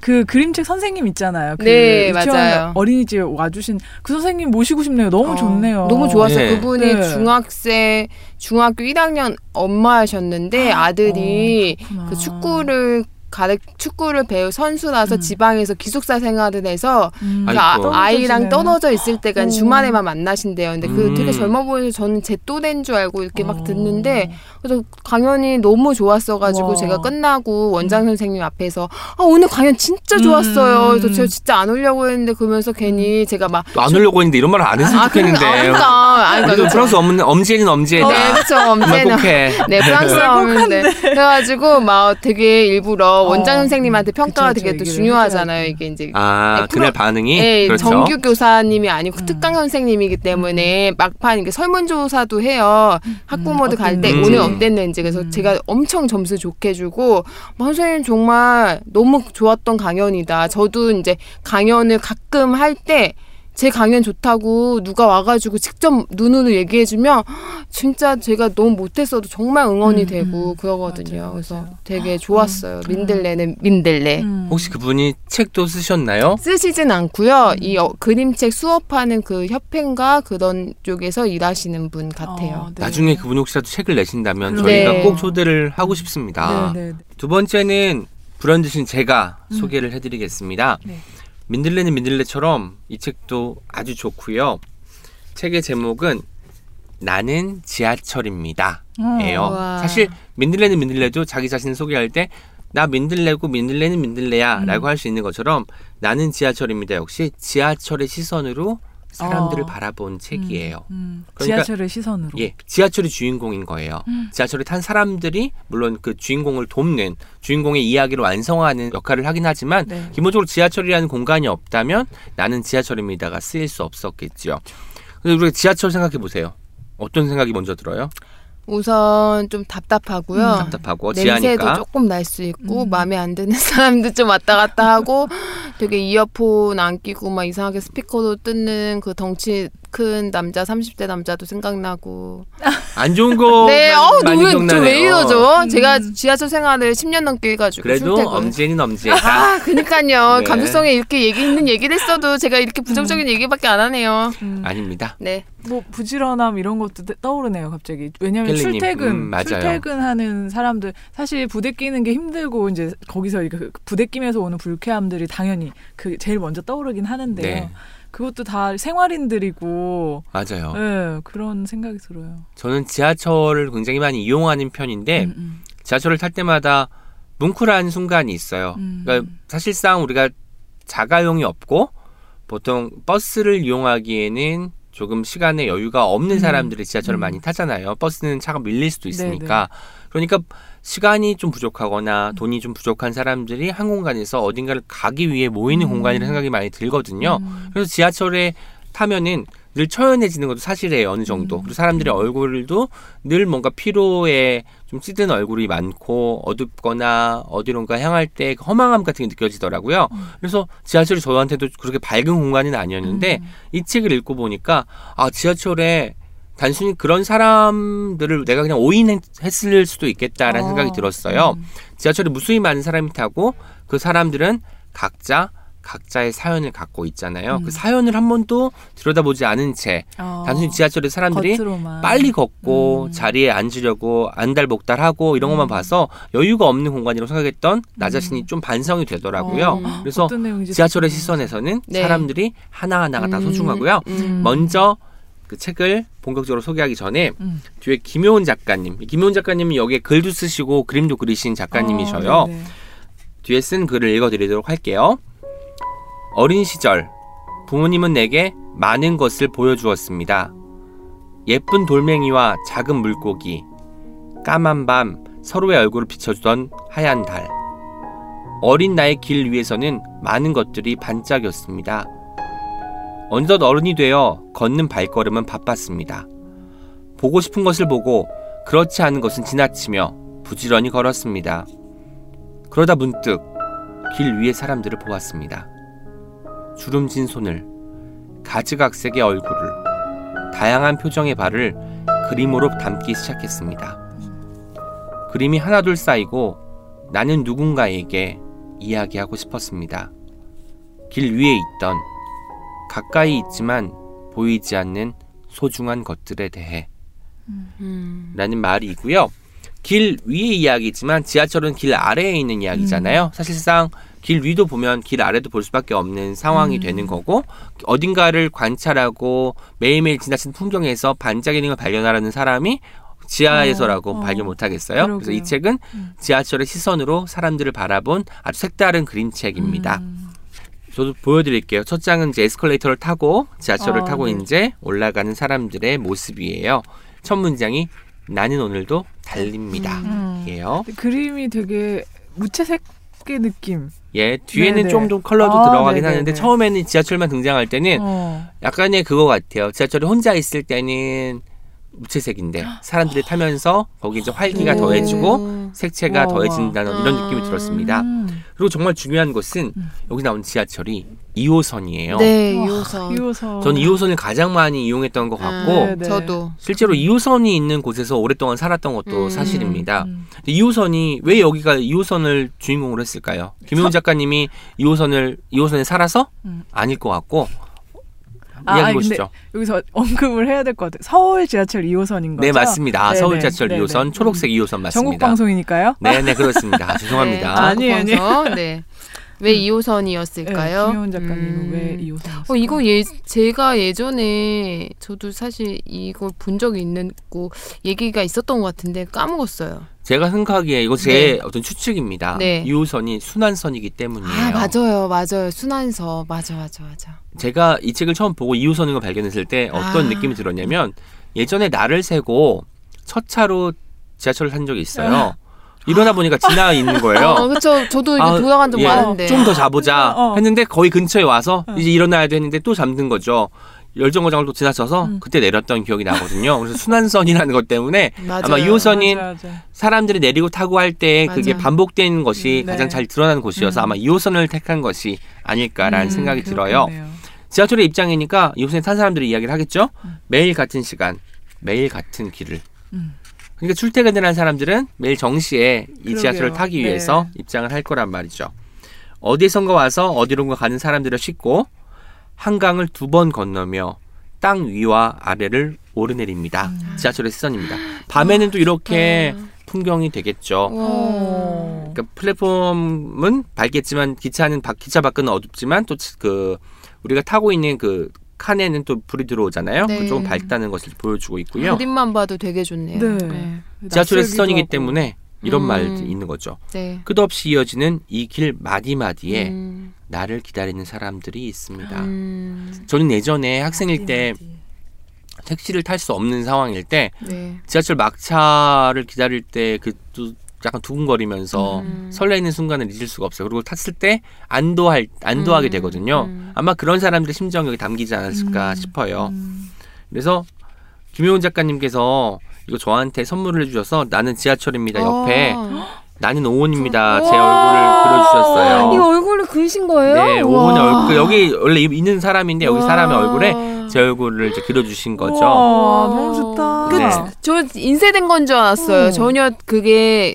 그 그림책 선생님 있잖아요. 그 네, 맞아요. 어린이집에 와주신 그 선생님 모시고 싶네요. 너무 어, 좋네요. 너무 좋았어요. 네. 그분이 네. 중학생 중학교 1학년 엄마셨는데 아 들이 그렇구나. 그 축구를 가르 축구를 배우 선수라서 음. 지방에서 기숙사 생활을 해서 음. 그. 아, 아이랑 지내는? 떨어져 있을 때가 어. 주말에만 만나신대요. 근데 그 음. 되게 젊어 보여서 저는 제 또래인 줄 알고 이렇게 막 어. 듣는데 그래서 강연이 너무 좋았어가지고 와. 제가 끝나고 원장 선생님 앞에서 아, 오늘 강연 진짜 좋았어요. 음. 그래서 제가 진짜 안 오려고 했는데 그러면서 괜히 제가 막 또안 오려고 했는데 이런 말안 했으면 아, 그러니까, 좋겠는데. 아, 그러니까. 아니, 그러니까 프랑스 엄, 엄지에는 엄지에다. 네, 그쵸. 엄지에는. 행복해. 네, 프랑스어인데 그래가지고 막 되게 일부러 원장 어, 선생님한테 음, 평가가 그쵸, 되게 또 중요하잖아요. 이게 이제 아, 네, 그날 반응이? 예, 그렇죠. 정규 교사님이 아니고 음. 특강 선생님이기 때문에 막판 이게 설문조사도 해요. 학부모들 갈때 어땠는지. 오늘 어땠는지 그래서 음. 제가 엄청 점수 좋게 주고 뭐, 선생님 정말 너무 좋았던 강연이다. 저도 이제 강연을 가끔 할때 제 강연 좋다고 누가 와가지고 직접 눈으로 얘기해주면 진짜 제가 너무 못했어도 정말 응원이 음, 되고 음. 그러거든요. 맞아요, 그래서 맞아요. 되게 좋았어요. 민들레는 민들레. 음. 혹시 그분이 책도 쓰셨나요? 쓰시진 않고요. 이 어, 그림책 수업하는 그 협회인가 그런 쪽에서 일하시는 분 같아요. 어, 네. 나중에 그분 혹시라도 책을 내신다면 네. 저희가 꼭 초대를 하고 싶습니다. 네, 네, 네. 두 번째는 불현듯인 제가 음. 소개를 해드리겠습니다. 네. 민들레는 민들레처럼 이 책도 아주 좋고요. 책의 제목은 나는 지하철입니다. 어. 예요. 와. 사실 민들레는 민들레도 자기 자신을 소개할 때 나 민들레고 민들레는 민들레야 음. 라고 할수 있는 것처럼 나는 지하철입니다. 역시 지하철의 시선으로 사람들을 어. 바라본 책이에요. 음, 음. 그러니까- 지하철의 시선으로. 예, 지하철이 주인공인 거예요. 음. 지하철에 탄 사람들이 물론 그 주인공을 돕는 주인공의 이야기를 완성하는 역할을 하긴 하지만 네. 기본적으로 지하철이라는 공간이 없다면 나는 지하철입니다가 쓰일 수 없었겠죠. 근데 우리가 지하철 생각해 보세요. 어떤 생각이 먼저 들어요? 우선 좀 답답하고요. 음, 답답하고 냄새도 지하니까 조금 날 수 있고 음. 마음에 안 드는 사람도 좀 왔다 갔다 하고 되게 이어폰 안 끼고 막 이상하게 스피커도 뜯는 그 덩치 큰 남자 30대 남자도 생각나고 안 좋은 거 네, 어우 많이 너왜 기억나네요. 왜 이러죠? 음. 제가 지하철 생활을 10년 넘게 해가지고 그래도 출퇴근. 엄지에는 엄지에다. 아, 그니까요. 네. 감수성에 이렇게 얘기 있는 얘기를 했어도 제가 이렇게 부정적인 얘기밖에 안 하네요. 음. 아닙니다. 네. 뭐 부지런함 이런 것도 떠- 떠오르네요 갑자기 왜냐하면 출퇴근 음. 출퇴근하는 사람들 사실 부대 끼는 게 힘들고 이제 거기서 부대 끼면서 오는 불쾌함들이 당연히 그 제일 먼저 떠오르긴 하는데요 네. 그것도 다 생활인들이고 맞아요. 네, 그런 생각이 들어요 저는 지하철을 굉장히 많이 이용하는 편인데 음, 음. 지하철을 탈 때마다 뭉클한 순간이 있어요. 음. 그러니까 사실상 우리가 자가용이 없고 보통 버스를 이용하기에는 조금 시간에 여유가 없는 음. 사람들이 지하철을 음. 많이 타잖아요. 버스는 차가 밀릴 수도 있으니까. 그러니까 시간이 좀 부족하거나 돈이 좀 부족한 사람들이 한 공간에서 어딘가를 가기 위해 모이는 음. 공간이라는 생각이 많이 들거든요. 음. 그래서 지하철에 타면은 늘 처연해지는 것도 사실이에요 어느 정도 음. 그리고 사람들의 얼굴도 늘 뭔가 피로에 좀 찌든 얼굴이 많고 어둡거나 어디론가 향할 때그 허망함 같은 게 느껴지더라고요 음. 그래서 지하철이 저한테도 그렇게 밝은 공간은 아니었는데 음. 이 책을 읽고 보니까 아 지하철에 단순히 그런 사람들을 내가 그냥 오인했을 수도 있겠다라는 어. 생각이 들었어요 음. 지하철에 무수히 많은 사람이 타고 그 사람들은 각자 각자의 사연을 갖고 있잖아요. 음. 그 사연을 한 번도 들여다보지 않은 채 어, 단순히 지하철에 사람들이 겉으로만. 빨리 걷고 음. 자리에 앉으려고 안달복달하고 이런 것만 음. 봐서 여유가 없는 공간이라고 생각했던 나 음. 자신이 좀 반성이 되더라고요. 음. 그래서 지하철의. 시선에서는 네. 사람들이 하나하나가 다 음, 소중하고요. 음. 먼저 그 책을 본격적으로 소개하기 전에 음. 뒤에 김효은 작가님, 김효은 작가님은 여기에 글도 쓰시고 그림도 그리신 작가님이셔요. 어, 네네. 뒤에 쓴 글을 읽어드리도록 할게요. 어린 시절 부모님은 내게 많은 것을 보여주었습니다. 예쁜 돌멩이와 작은 물고기, 까만 밤 서로의 얼굴을 비춰주던 하얀 달. 어린 나의 길 위에서는 많은 것들이 반짝였습니다. 어느덧 어른이 되어 걷는 발걸음은 바빴습니다. 보고 싶은 것을 보고 그렇지 않은 것은 지나치며 부지런히 걸었습니다. 그러다 문득 길 위의 사람들을 보았습니다. 주름진 손을, 가지각색의 얼굴을, 다양한 표정의 발을 그림으로 담기 시작했습니다. 그림이 하나둘 쌓이고 나는 누군가에게 이야기하고 싶었습니다. 길 위에 있던 가까이 있지만 보이지 않는 소중한 것들에 대해 음. 라는 말이고요. 길 위의 이야기지만 지하철은 길 아래에 있는 이야기잖아요. 사실상 길 위도 보면 길 아래도 볼 수밖에 없는 상황이 음. 되는 거고 어딘가를 관찰하고 매일매일 지나친 풍경에서 반짝이는 걸 발견하라는 사람이 지하에서라고 어, 어. 발견 못 하겠어요. 그래서 이. 책은 음. 지하철의 시선으로 사람들을 바라본 아주 색다른 그림책입니다. 음. 저도 보여드릴게요. 첫 장은 이제 에스컬레이터를 타고 지하철을 아, 타고 네. 이제 올라가는 사람들의 모습이에요. 첫 문장이 나는 오늘도 달립니다. 음. 이에요. 그림이 되게 무채색의 느낌. 예, 뒤에는 네네. 좀더 컬러도 아, 들어가긴 네네네. 하는데 처음에는 지하철만 등장할 때는 어. 약간의 그거 같아요. 지하철에 혼자 있을 때는 무채색인데 사람들이 타면서 거기 이제 활기가 오. 더해지고 색채가 와, 더해진다는 이런 음. 느낌이 들었습니다. 음. 그리고 정말 중요한 것은 음. 여기 나온 지하철이 2호선이에요. 네, 와, 2호선. 2호선. 저는 2호선을 가장 많이 이용했던 것 같고 네, 네. 저도. 실제로 2호선이 있는 곳에서 오랫동안 살았던 것도 음. 사실입니다. 음. 근데 2호선이 왜 여기가 2호선을 주인공으로 했을까요? 김효은 작가님이 2호선을 2호선에 살아서 음. 아닐 것 같고 아, 이야기 아니, 보시죠. 여기서 언급을 해야 될 것 같아요. 서울 지하철 2호선인 거죠? 네 맞습니다. 아, 네네. 서울 지하철 네네. 2호선 초록색 2호선 맞습니다. 전국 방송이니까요? 네 네 그렇습니다. 죄송합니다. 네, 아니에요, 아니에요. 방송. 네. 왜 2호선이었을까요? 네, 김효은 작가님은 음. 왜 2호선? 어, 이거 예, 제가 예전에 저도 사실 이걸 본 적이 있고 얘기가 있었던 것 같은데 까먹었어요. 제가 생각하기에 이거 제 네. 어떤 추측입니다. 네. 2호선이 순환선이기 때문이에요. 아 맞아요, 맞아요. 순환서 맞아, 맞아, 맞아. 제가 이 책을 처음 보고 2호선인 걸 발견했을 때 어떤 아. 느낌이 들었냐면 예전에 나를 세고 첫 차로 지하철을 탄 적이 있어요. 일어나 보니까 지나 있는 거예요. 어, 그렇죠. 저도 이거 아, 돌아간 적 예, 많은데. 좀 더 자보자 어. 했는데 거의 근처에 와서 어. 이제 일어나야 되는데 또 잠든 거죠. 열정거장을 또 지나쳐서 음. 그때 내렸던 기억이 나거든요. 그래서 순환선이라는 것 때문에 맞아요. 아마 2호선이 맞아, 맞아. 사람들이 내리고 타고 할 때 그게. 반복되는 것이 음, 네. 가장 잘 드러나는 곳이어서 음. 아마 2호선을 택한 것이 아닐까라는 음, 생각이 들어요. 그렇겠네요. 지하철의 입장이니까 2호선에 탄 사람들이 이야기를 하겠죠. 음. 매일 같은 시간, 매일 같은 길을. 음. 그러니까 출퇴근을 한 사람들은 매일 정시에 이 그러게요. 지하철을 타기 네. 위해서 입장을 할 거란 말이죠. 어디선가 와서 어디론가 가는 사람들을 싣고 한강을 두 번 건너며 땅 위와 아래를 오르내립니다. 음. 지하철의 시선입니다. 밤에는 또 이렇게 아. 풍경이 되겠죠. 어. 그러니까 플랫폼은 밝겠지만 기차는 밖- 기차 밖은 어둡지만 또 그 우리가 타고 있는 그 칸에는 또 불이 들어오잖아요. 네. 그 조금 밝다는 것을 보여주고 있고요. 그림만 봐도 되게 좋네요. 네. 지하철의 낯설기도 시선이기 하고. 때문에 이런 음. 말이 있는 거죠. 네. 끝없이 이어지는 이 길 마디마디에 음, 나를 기다리는 사람들이 있습니다. 음, 저는 예전에 학생일 때. 택시를 탈 수 없는 상황일 때 네. 지하철 막차를 기다릴 때 그 약간 두근거리면서 음. 설레이는 순간을 잊을 수가 없어요. 그리고 탔을 때 안도할 안도하게 음, 되거든요. 음. 아마 그런 사람들의 심정이 여기 담기지 않았을까 음. 싶어요. 음. 그래서 김효은 작가님께서 이거 저한테 선물을 해주셔서 나는 지하철입니다 옆에 어. 나는 오은입니다 제 우와. 얼굴을 그려주셨어요. 이 얼굴을 그리신 거예요? 네. 오은의 얼굴 여기 원래 있는 사람인데 여기. 사람의 얼굴에 제 얼굴을 이제 그려주신 거죠. 와, 너무 좋다. 그, 네. 저 인쇄된 건 줄 알았어요. 어. 전혀 그게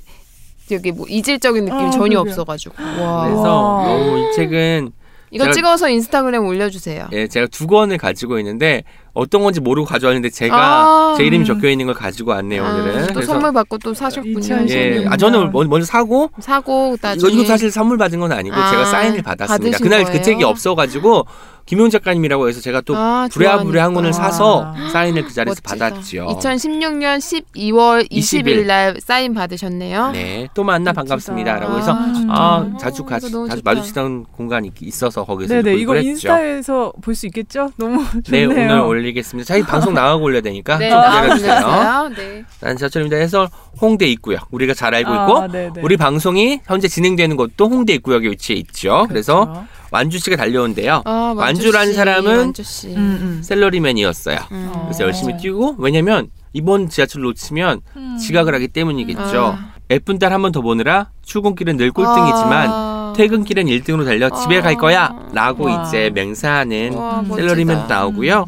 여기 뭐 이질적인 느낌이 어, 전혀 그러게요. 없어가지고. 와. 그래서 와. 너무 이 책은 이거 제가- 찍어서 인스타그램 올려주세요. 예, 제가 두 권을 가지고 있는데 어떤 건지 모르고 가져왔는데 제가 아. 제 이름이 적혀 있는 걸 가지고 왔네요 오늘은. 아, 또 선물 받고 또 사셨군요. 2016 예, 아 저는 먼- 먼저 사고 사고 나중에 이거 사실 선물 받은 건 아니고 아, 제가 사인을 받았습니다. 그날 거예요? 그 책이 없어가지고 김용 작가님이라고 해서 제가 또 아, 부랴부랴 한 권을. 사서 사인을 그 자리에서 멋지다. 받았지요. 2016년 12월 20일 날 사인 받으셨네요. 네, 또 만나 멋지다. 반갑습니다라고 해서 아. 아 자주 어, 같이 이거 너무 자주 좋다. 마주치던 공간이 있어서 거기서 네네 구입을 했죠. 인스타에서 볼 수 있겠죠? 너무 네 좋네요. 오늘 올리 겠습니다. 저희 방송 나가고 올려야 되니까 네, 좀 기다려주세요. 주세요. 네. 난 지하철입니다 해서 홍대 입구역 우리가 잘 알고 아, 있고 네네. 우리 방송이 현재 진행되는 곳도 홍대 입구역에 위치해 있죠. 그래서 그렇죠. 완주 씨가 달려온대요. 아, 완주란 씨, 사람은 완주 씨. 음, 음. 셀러리맨이었어요. 음. 그래서 어. 열심히 뛰고 왜냐면 이번 지하철 놓치면 음. 지각을 하기 때문이겠죠. 아. 예쁜 딸 한 번 더 보느라 출근길은 늘 꼴등이지만 아. 퇴근길은 1등으로 달려 집에 아. 갈 거야 라고 와. 이제 맹세하는. 셀러리맨 나오고요.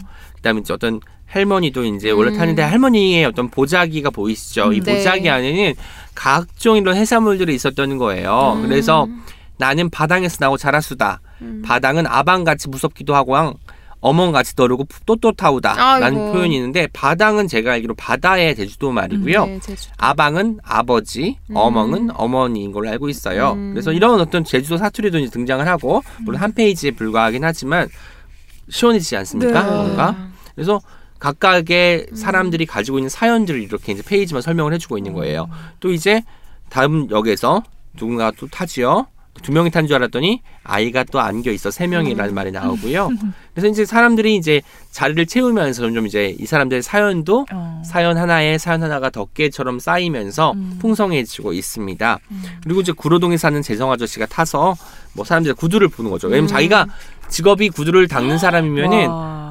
그다음에 이제 어떤 할머니도 이제 음. 올라타는데 할머니의 어떤 보자기가 보이시죠? 이 음, 네. 보자기 안에는 각종 이런 해산물들이 있었던 거예요. 음. 그래서 나는 바당에서 나고 자라수다. 음. 바당은 아방같이 무섭기도 하고 항 어멍같이 더르고 똘똘타우다 라는. 표현이 있는데 바당은 제가 알기로 바다의 제주도 말이고요. 네, 제주. 아방은 아버지, 음. 어멍은 어머니인 걸로 알고 있어요. 음. 그래서 이런 어떤 제주도 사투리도 이제 등장을 하고 물론 한 페이지에 불과하긴 하지만 시원해지지 않습니까? 네. 뭔가 그래서 각각의 음. 사람들이 가지고 있는 사연들을 이렇게 이제 페이지만 설명을 해주고 있는 거예요. 음. 또 이제 다음 역에서 누군가 또 타지요. 두 명이 탄 줄 알았더니 아이가 또 안겨 있어 세 명이라는 음. 말이 나오고요. 그래서 이제 사람들이 이제 자리를 채우면서 점점 이제 이 사람들의 사연도 어. 사연 하나에 사연 하나가 덮개처럼 쌓이면서 음. 풍성해지고 있습니다. 음. 그리고 이제 구로동에 사는 재성 아저씨가 타서 뭐 사람들이 구두를 보는 거죠. 왜냐면 음. 자기가 직업이 구두를 닦는 사람이면은 와.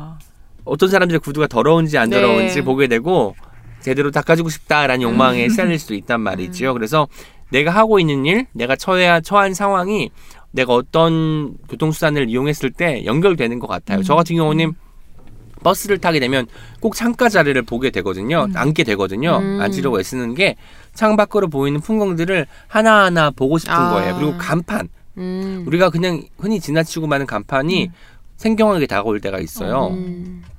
어떤 사람들의 구두가 더러운지 안 네. 더러운지 보게 되고 제대로 닦아주고 싶다라는 욕망에 음. 시달릴 수도 있단 말이지요. 그래서 내가 하고 있는 일, 내가 처해, 처한 상황이 내가 어떤 교통수단을 이용했을 때 연결되는 것 같아요. 음. 저 같은 경우는 버스를 타게 되면 꼭 창가 자리를 보게 되거든요. 음. 앉게 되거든요. 음. 앉으려고 애쓰는 게 창밖으로 보이는 풍경들을 하나하나 보고 싶은 아. 거예요. 그리고 간판. 음. 우리가 그냥 흔히 지나치고 마는 간판이 생경하게 다가올 때가 있어요.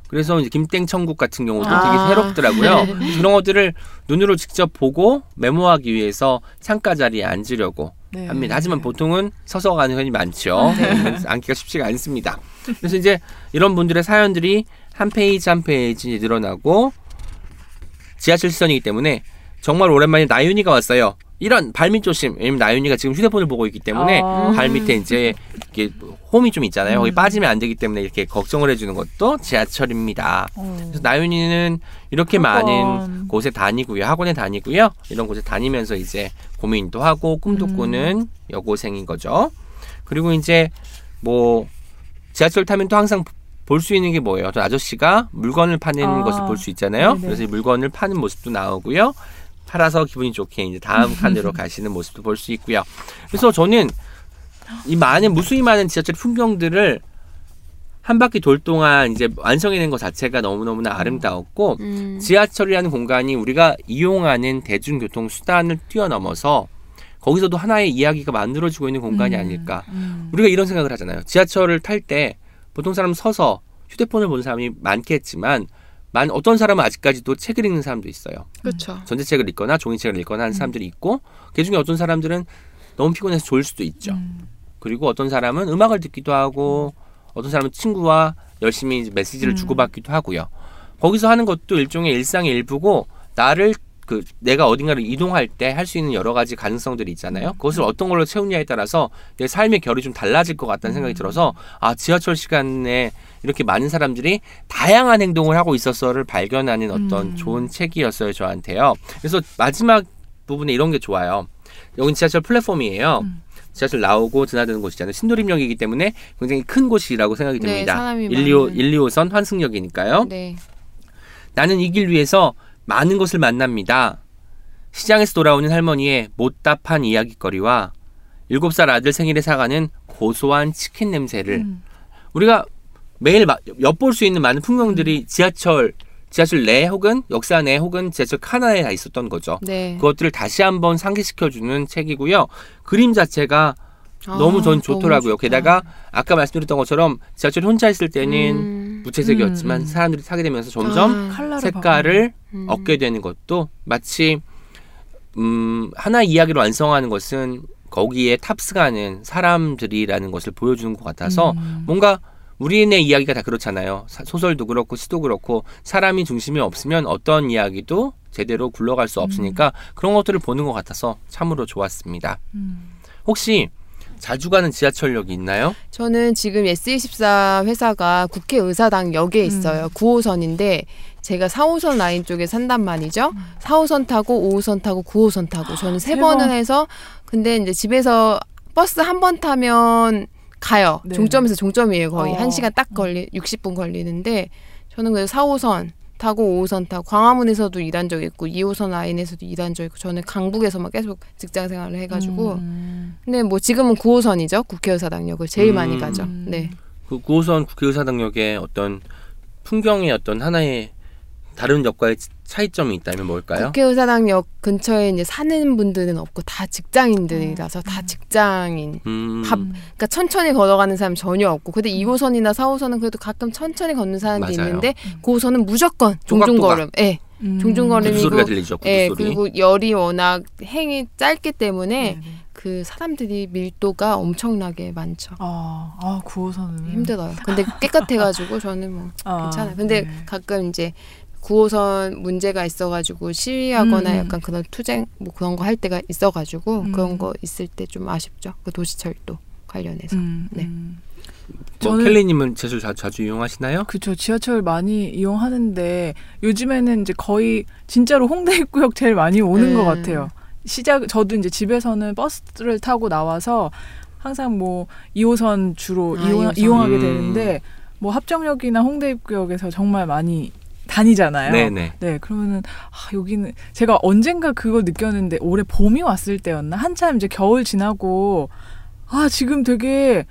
음. 그래서 이제 김땡천국 같은 경우도 아. 되게 새롭더라고요. 네. 그런 것들을 눈으로 직접 보고 메모하기 위해서 창가 자리에 앉으려고 네. 합니다. 하지만 보통은 서서 가는 편이 많죠. 네, 앉기가 쉽지가 않습니다. 그래서 이제 이런 분들의 사연들이 한 페이지 한 페이지 늘어나고 지하철 시선이기 때문에 정말 오랜만에 나윤이가 왔어요. 이런 발밑 조심. 왜냐면 나윤이가 지금 휴대폰을 보고 있기 때문에 아. 발 밑에 이제 이게 홈이 좀 있잖아요. 거기 음. 빠지면 안 되기 때문에 이렇게 걱정을 해주는 것도 지하철입니다. 어. 그래서 나윤이는 이렇게 학원. 많은 곳에 다니고요. 학원에 다니고요. 이런 곳에 다니면서 이제 고민도 하고 꿈도 음. 꾸는 여고생인 거죠. 그리고 이제 뭐 지하철 타면 또 항상 볼 수 있는 게 뭐예요? 어떤 아저씨가 물건을 파는 아. 것을 볼 수 있잖아요. 네네. 그래서 이 물건을 파는 모습도 나오고요. 팔아서 기분이 좋게 이제 다음 칸으로 가시는 모습도 볼 수 있고요. 그래서 저는 이 많은 무수히 많은 지하철 풍경들을 한 바퀴 돌 동안 이제 완성해낸 것 자체가 너무너무나 아름다웠고 음. 지하철이라는 공간이 우리가 이용하는 대중교통 수단을 뛰어넘어서 거기서도 하나의 이야기가 만들어지고 있는 공간이 음. 아닐까. 음. 우리가 이런 생각을 하잖아요. 지하철을 탈 때 보통 사람 서서 휴대폰을 보는 사람이 많겠지만 만 어떤 사람은 아직까지도 책을 읽는 사람도 있어요. 그렇죠. 전자책을 읽거나 종이책을 읽거나 하는 사람들이 있고 그 중에 어떤 사람들은 너무 피곤해서 졸 수도 있죠. 음. 그리고 어떤 사람은 음악을 듣기도 하고 어떤 사람은 친구와 열심히 메시지를 음. 주고받기도 하고요. 거기서 하는 것도 일종의 일상의 일부고 나를 그 내가 어딘가를 이동할 때 할 수 있는 여러 가지 가능성들이 있잖아요. 그것을 어떤 걸로 채우냐에 따라서 내 삶의 결이 좀 달라질 것 같다는 생각이 들어서 아 지하철 시간에 이렇게 많은 사람들이 다양한 행동을 하고 있었어를 발견하는 어떤 음. 좋은 책이었어요 저한테요. 그래서 마지막 부분에 이런 게 좋아요. 여긴 지하철 플랫폼이에요. 음. 지하철 나오고 드나드는 곳이잖아요. 신도림역이기 때문에 굉장히 큰 곳이라고 생각이 네, 듭니다. 사람이 125, 많은. 125선 환승역이니까요. 네. 나는 이 길 위에서 많은 것을 만납니다. 시장에서 돌아오는 할머니의 못답한 이야기거리와 7살 아들 생일에 사가는 고소한 치킨 냄새를 음. 우리가 매일 마- 엿볼 수 있는 많은 풍경들이 지하철 지하철 내 혹은 역사 내 혹은 지하철 칸안에 다 있었던 거죠. 네. 그것들을 다시 한번 상기시켜주는 책이고요. 그림 자체가 너무 전 아, 좋더라고요. 너무. 게다가 아까 말씀드렸던 것처럼 지하철 혼자 있을 때는 음. 무채색이었지만 음, 음. 사람들이 타게 되면서 점점 아, 색깔을 음. 얻게 되는 것도 마치 음, 하나 이야기를 완성하는 것은 거기에 탑승하는 사람들이라는 것을 보여주는 것 같아서 음. 뭔가 우리네 이야기가 다 그렇잖아요. 사- 소설도 그렇고 시도 그렇고 사람이 중심이 없으면 어떤 이야기도 제대로 굴러갈 수 없으니까 그런 것들을 보는 것 같아서 참으로 좋았습니다. 음. 혹시 자주 가는 지하철역이 있나요? 저는 지금 S24 회사가 국회의사당 역에 음. 있어요. 9호선인데 제가 4호선 라인 쪽에 산단 말이죠. 4호선 타고 5호선 타고 9호선 타고 저는 세세 번을 번. 해서 근데 이제 집에서 버스 한 번 타면 가요. 네. 종점에서 종점이에요. 거의 어. 한 시간 딱 걸리 60분 걸리는데 저는 그래서 4호선 타고 5호선 타고 광화문에서도 일한 적 있고 2호선 라인에서도 일한 적 있고 저는 강북에서만 계속 직장 생활을 해가지고 음. 근데 뭐 지금은 9호선이죠. 국회의사당역을 제일 많이 음. 가죠. 네. 그 9호선 국회의사당역에 어떤 풍경의 어떤 하나의 다른 역과의 차이점이 있다면 뭘까요? 국회의사당역 근처에 이제 사는 분들은 없고 다 직장인들이라서 다 직장인. 음, 밥- 그러니까 천천히 걸어가는 사람 전혀 없고. 근데 2호선이나 4호선은 그래도 가끔 천천히 걷는 사람도 맞아요. 있는데 9호선은 무조건 조각조각. 종종 걸음. 예. 음. 소리가 들리죠. 구두 예, 소리. 그리고 열이 워낙 행이 짧기 때문에 네, 네. 그 사람들이 밀도가 엄청나게 많죠. 아, 아 9호선은 힘들어요. 근데 깨끗해가지고 저는 뭐 아, 괜찮아요. 근데 네. 가끔 이제 9호선 문제가 있어가지고 시위하거나 음. 약간 그런 투쟁 뭐 그런 거 할 때가 있어가지고 음. 그런 거 있을 때 좀 아쉽죠. 그 도시철도 관련해서. 음, 네. 음. 뭐 저는- 켈리님은 지하철 자, 자주 이용하시나요? 그쵸 지하철 많이 이용하는데 요즘에는 이제 거의 진짜로 홍대 입구역 제일 많이 오는 음. 것 같아요. 시작 저도 이제 집에서는 버스를 타고 나와서 항상 뭐 2호선 주로 아, 이용, 2호선. 이용하게 음. 되는데 뭐 합정역이나 홍대 입구역에서 정말 많이 다니잖아요. 네네. 네, 그러면은 아, 여기는 제가 언젠가 그걸 느꼈는데 올해 봄이 왔을 때였나 한참 이제 겨울 지나고 아 지금 되게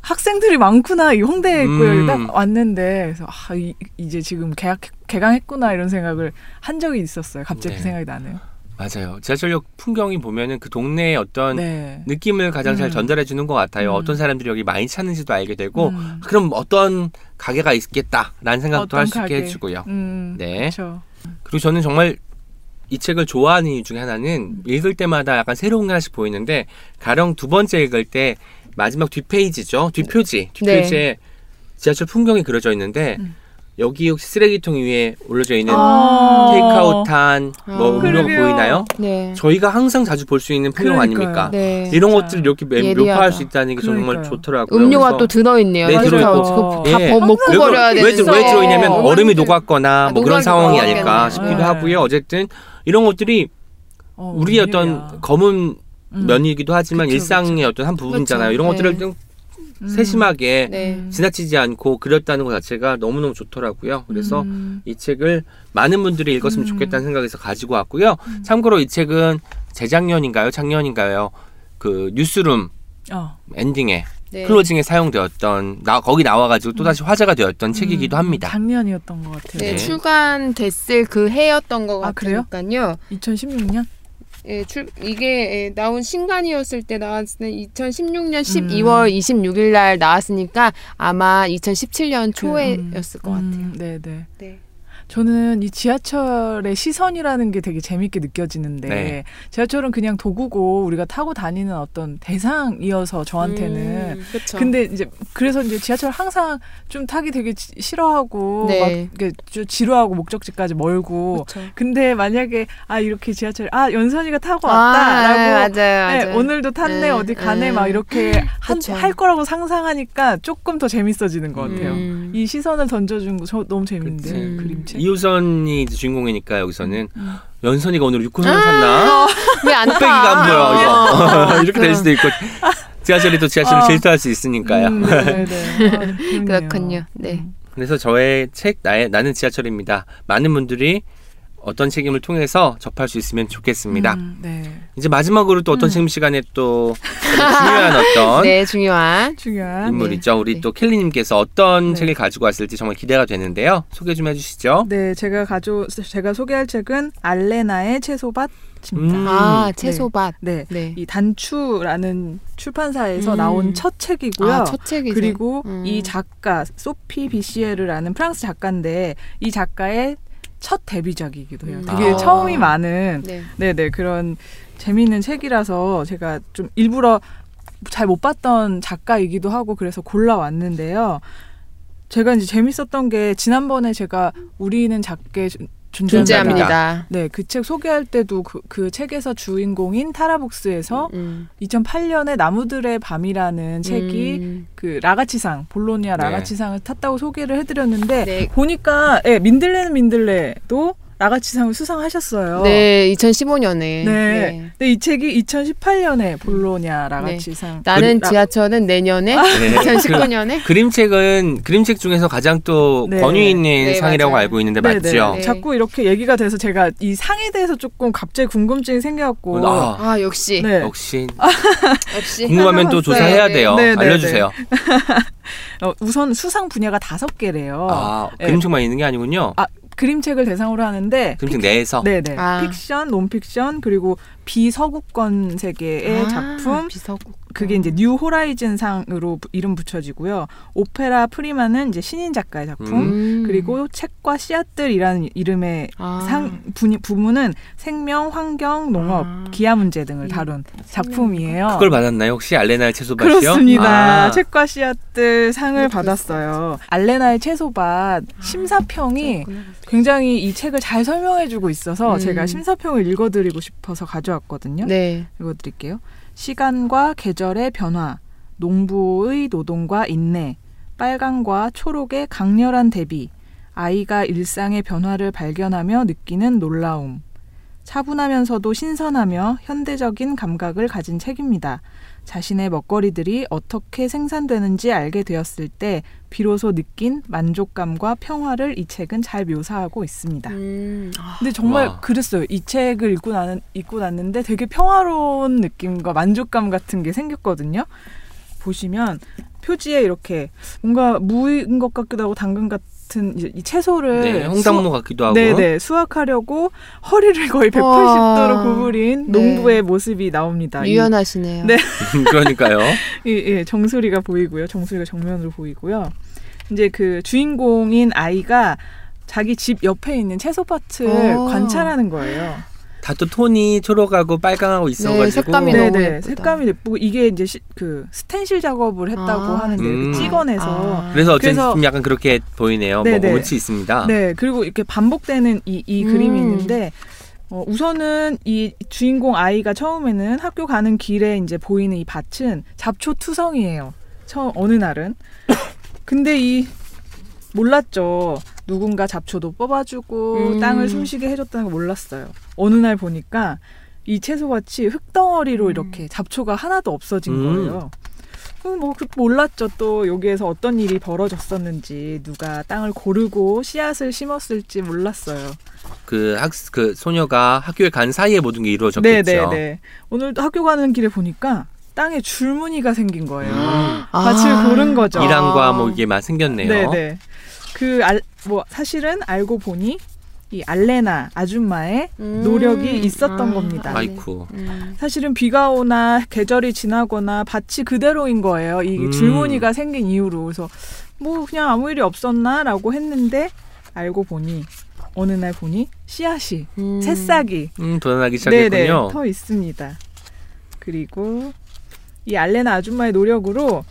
학생들이 많구나 이 홍대 입구역에 음. 딱 왔는데 그래서 아 이, 이제 지금 개학 개강했구나 이런 생각을 한 적이 있었어요. 갑자기 네. 그 생각이 나네요. 맞아요. 지하철역 풍경이 보면은 그 동네의 어떤 네. 느낌을 가장 잘 음. 전달해 주는 것 같아요. 음. 어떤 사람들이 여기 많이 찾는지도 알게 되고 음. 그럼 어떤 가게가 있겠다라는 생각도 할 수 있게. 해주고요. 음, 네. 그렇죠. 그리고 저는 정말 이 책을 좋아하는 이유 중에 하나는 읽을 때마다 약간 새로운 게 하나씩 보이는데 가령 두 번째 읽을 때 마지막 뒷페이지죠. 뒷표지. 뒷표지에 지하철 풍경이 그려져 있는데 음. 여기 혹시 쓰레기통 위에 올려져 있는 아. 테이크아웃한 뭐 아. 음료가 그러게요. 보이나요? 네. 저희가 항상 자주 볼 수 있는 풍경. 아닙니까? 네. 이런. 것들을 이렇게 예리하다. 묘사할 수 있다는 게 정말 그러니까요. 좋더라고요. 음료가 또 들어있네요. 네. 들어있고. 다 예. 버- 먹고 왜, 버려야 왜, 되는데. 왜 들어있냐면 어. 얼음이 녹았거나 아, 뭐 그런 상황이 녹았겠네. 아닐까 싶기도 네. 하고요. 어쨌든 이런 것들이 어, 우리의. 어떤 검은 음. 면이기도 하지만 그쵸, 일상의 그쵸. 어떤 한 부분이잖아요. 그쵸. 이런 것들을 네. 좀 음. 세심하게 네. 음. 지나치지 않고 그렸다는 것 자체가 너무너무 좋더라고요. 그래서 음. 이 책을 많은 분들이 읽었으면 음. 좋겠다는 생각에서 가지고 왔고요. 참고로 이 책은 재작년인가요? 작년인가요? 그 뉴스룸 어. 엔딩에 네. 클로징에 사용되었던 나 거기 나와가지고 또 다시 화제가 되었던 책이기도 음, 합니다. 작년이었던 것 같아요. 네, 네. 출간됐을 그 해였던 것 아? 같으니까요. 2016년? 예, 출, 이게 예, 나온 신간이었을 때 나왔을 때 2016년 음. 12월 26일 날 나왔으니까 아마 2017년 초에였을 것 같아요. 음, 네, 네. 네. 저는 이 지하철의 시선이라는 게 되게 재밌게 느껴지는데 네. 지하철은 그냥 도구고 우리가 타고 다니는 어떤 대상이어서 저한테는 음, 그쵸. 근데 이제 그래서 이제 지하철 항상 좀 타기 되게 지- 싫어하고 네. 막 이렇게 좀 지루하고 목적지까지 멀고 그쵸. 근데 만약에 아 이렇게 지하철 아 연선이가 타고 아, 왔다라고 네, 맞아요, 네, 맞아요. 오늘도 탔네 네, 어디 가네 네. 막 이렇게 한. 할 거라고 상상하니까 조금 더 재밌어지는 것 같아요. 음. 이 시선을 던져준 거 저 너무 재밌는데. 그림책. 이호선이 이제 주인공이니까 여기서는 음. 연선이가 오늘 6호선을 아, 탔나? 왜안 타? 빽이가 안 보여. 이거. 이렇게 될 수도 있고 지하철이 또 지하철을 어. 질투할 수 있으니까요. 음, 네, 네. 아, 그렇네요. 그렇군요. 네. 음. 그래서 저의 책 나의 나는 지하철입니다. 많은 분들이 어떤 책임을 통해서 접할 수 있으면 좋겠습니다. 음, 네. 이제 마지막으로 또 어떤 음. 책임 시간에 또 중요한 어떤 네, 중요한. 중요한. 인물이죠. 우리 네. 또 켈리님께서 어떤 네. 책을 가지고 왔을지 정말 기대가 되는데요. 소개 좀 해주시죠. 네, 제가 가져 제가 소개할 책은 알레나의 채소밭. 음. 아 채소밭. 네. 네. 이 단추라는 출판사에서 음. 나온 첫 책이고요. 아, 첫 책이죠. 그리고 음. 이 작가 소피 비시에르라는 프랑스 작가인데 이 작가의 첫 데뷔작이기도 해요. 음. 되게 아. 처음이 많은 네. 네네 그런 재미있는 책이라서 제가 좀 일부러 잘 못 봤던 작가이기도 하고 그래서 골라왔는데요. 제가 이제 재밌었던 게 지난번에 제가 우리는 작게 존- 존재합니다. 존재합니다. 네, 그 책 소개할 때도 그, 그 책에서 주인공인 타라북스에서 음. 2008년에 나무들의 밤이라는 책이 음. 그 라가치상 볼로냐 네. 라가치상을 탔다고 소개를 해드렸는데 네. 보니까 예, 민들레는 민들레도 라가치상을 수상하셨어요. 네, 2015년에. 네. 근데 이 책이 2018년에 볼로냐 라가치상. 나는 라- 지하철은 내년에 네. 2019년에 그, 그림책은 그림책 중에서 가장 또 네. 권위 있는 네, 상이라고 맞아요. 알고 있는데 네, 맞죠? 네. 자꾸 이렇게 얘기가 돼서 제가 이 상에 대해서 조금 갑자기 궁금증이 생겨갖고. 아, 아 역시 네. 역시 역시 궁금하면 또 조사해야. 돼요. 네, 네, 알려주세요. 어, 우선 수상 분야가 다섯 개래요. 아, 네. 그림책만 있는 게 아니군요. 아, 그림책을 대상으로 하는데 그림책 내에서? 네네. 아. 픽션, 논픽션 그리고 비서구권 세계의 아, 작품. 비서구 그게 이제 New Horizon 상으로 부- 이름 붙여지고요. 오페라 프리마는 이제 신인 작가의 작품 음. 그리고 책과 씨앗들이라는 이름의 아. 상 분, 부문은 생명, 환경, 농업, 아. 기아 문제 등을 음. 다룬 작품이에요. 그걸 받았나요? 혹시 알레나의 채소밭이요? 그렇습니다. 아, 책과 씨앗들 상을 받았어요. 알레나의 채소밭 심사평이 굉장히 이 책을 잘 설명해주고 있어서 음. 제가 심사평을 읽어드리고 싶어서 가져왔거든요. 네. 읽어드릴게요. 시간과 계절의 변화, 농부의 노동과 인내, 빨강과 초록의 강렬한 대비, 아이가 일상의 변화를 발견하며 느끼는 놀라움. 차분하면서도 신선하며 현대적인 감각을 가진 책입니다. 자신의 먹거리들이 어떻게 생산되는지 알게 되었을 때 비로소 느낀 만족감과 평화를 이 책은 잘 묘사하고 있습니다. 음. 근데 정말 와. 그랬어요. 이 책을 읽고 나는 읽고 났는데 되게 평화로운 느낌과 만족감 같은 게 생겼거든요. 보시면 표지에 이렇게 뭔가 무인 것 같기도 하고 당근 같은 이제 이 채소를 네, 홍당무 같기도 하고. 네네 수확하려고 허리를 거의 180도로 와. 구부린 네. 농부의 모습이 나옵니다. 이- 유연하시네요. 네. 그러니까요. 이, 예, 정수리가 보이고요. 정수리가 정면으로 보이고요. 이제 그 주인공인 아이가 자기 집 옆에 있는 채소밭을 어. 관찰하는 거예요. 다또 톤이 초록하고 빨강하고 있어가지고. 네, 색감이 너무 네네 예쁘다. 색감이 예쁘고 이게 이제 시, 그 스텐실 작업을 했다고 아. 하는데 음. 찍어내서 아. 그래서 어쨌든 그래서- 약간 그렇게 보이네요. 네네. 뭐 운치 있습니다. 네 그리고 이렇게 반복되는 이, 이 음. 그림이 있는데 어, 우선은 이 주인공 아이가 처음에는 학교 가는 길에 이제 보이는 이 밭은 잡초 투성이에요. 처음 어느 날은 근데 이 몰랐죠. 누군가 잡초도 뽑아주고 음. 땅을 숨쉬게 해줬다는 걸 몰랐어요. 어느 날 보니까 이 채소밭이 흙덩어리로 음. 이렇게 잡초가 하나도 없어진 음. 거예요. 뭐 그- 몰랐죠. 또 여기에서 어떤 일이 벌어졌었는지 누가 땅을 고르고 씨앗을 심었을지 몰랐어요. 그 학, 그 소녀가 학교에 간 사이에 모든 게 이루어졌겠죠. 네네네. 오늘도 학교 가는 길에 보니까 땅에 줄무늬가 생긴 거예요. 음. 밭을 아. 고른 거죠. 이랑과 뭐 이게 막 생겼네요. 네네. 그알뭐 사실은 알고 보니 이 알레나 아줌마의 음. 노력이 있었던 아. 겁니다. 아이쿠. 음. 사실은 비가 오나 계절이 지나거나 밭이 그대로인 거예요. 이 음. 줄무늬가 생긴 이후로 그래서 뭐 그냥 아무 일이 없었나라고 했는데 알고 보니 어느 날 보니 씨앗이 음. 새싹이 음, 도전하기 네네 시작했군요. 터 있습니다. 그리고 이 알레나 아줌마의 노력으로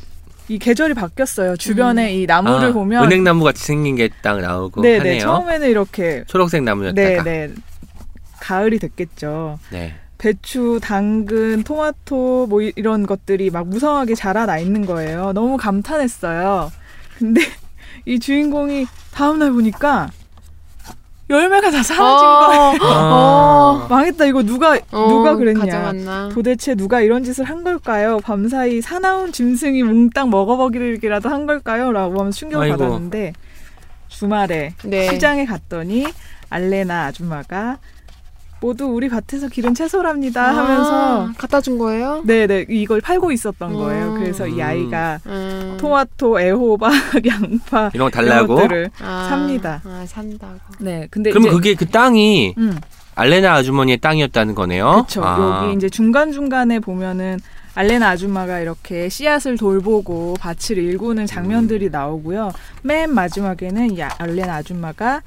이 계절이 바뀌었어요. 주변에 이 나무를 아, 보면 은행나무 같이 생긴 게 딱 나오고 네네 하네요. 처음에는 이렇게 초록색 나무였다가. 네네 가을이 됐겠죠. 네. 배추, 당근, 토마토 뭐 이- 이런 것들이 막 무성하게 자라나 있는 거예요. 너무 감탄했어요. 근데 이 주인공이 다음날 보니까 열매가 다 사라진 거예요. 아. 망했다 이거 누가 어, 누가 그랬냐. 가져갔나? 도대체 누가 이런 짓을 한 걸까요? 밤사이 사나운 짐승이 몽땅 먹어버리기라도 한 걸까요? 라고 하면 충격을 아이고. 받았는데 주말에 네. 시장에 갔더니 알레나 아줌마가 모두 우리 밭에서 기른 채소랍니다 하면서 아, 갖다 준 거예요? 네네 이걸 팔고 있었던 거예요. 음. 그래서 이 아이가 음. 토마토, 애호박, 양파 이런 거 이런 달라고. 것들을 아, 삽니다. 아, 산다고. 네 근데 그러면 이제 그게 그 땅이 음, 알레나 아주머니의 땅이었다는 거네요. 그렇죠. 아. 여기 이제 중간 중간에 보면은 알레나 아줌마가 이렇게 씨앗을 돌보고 밭을 일구는 장면들이 나오고요. 맨 마지막에는 이 알레나 아줌마가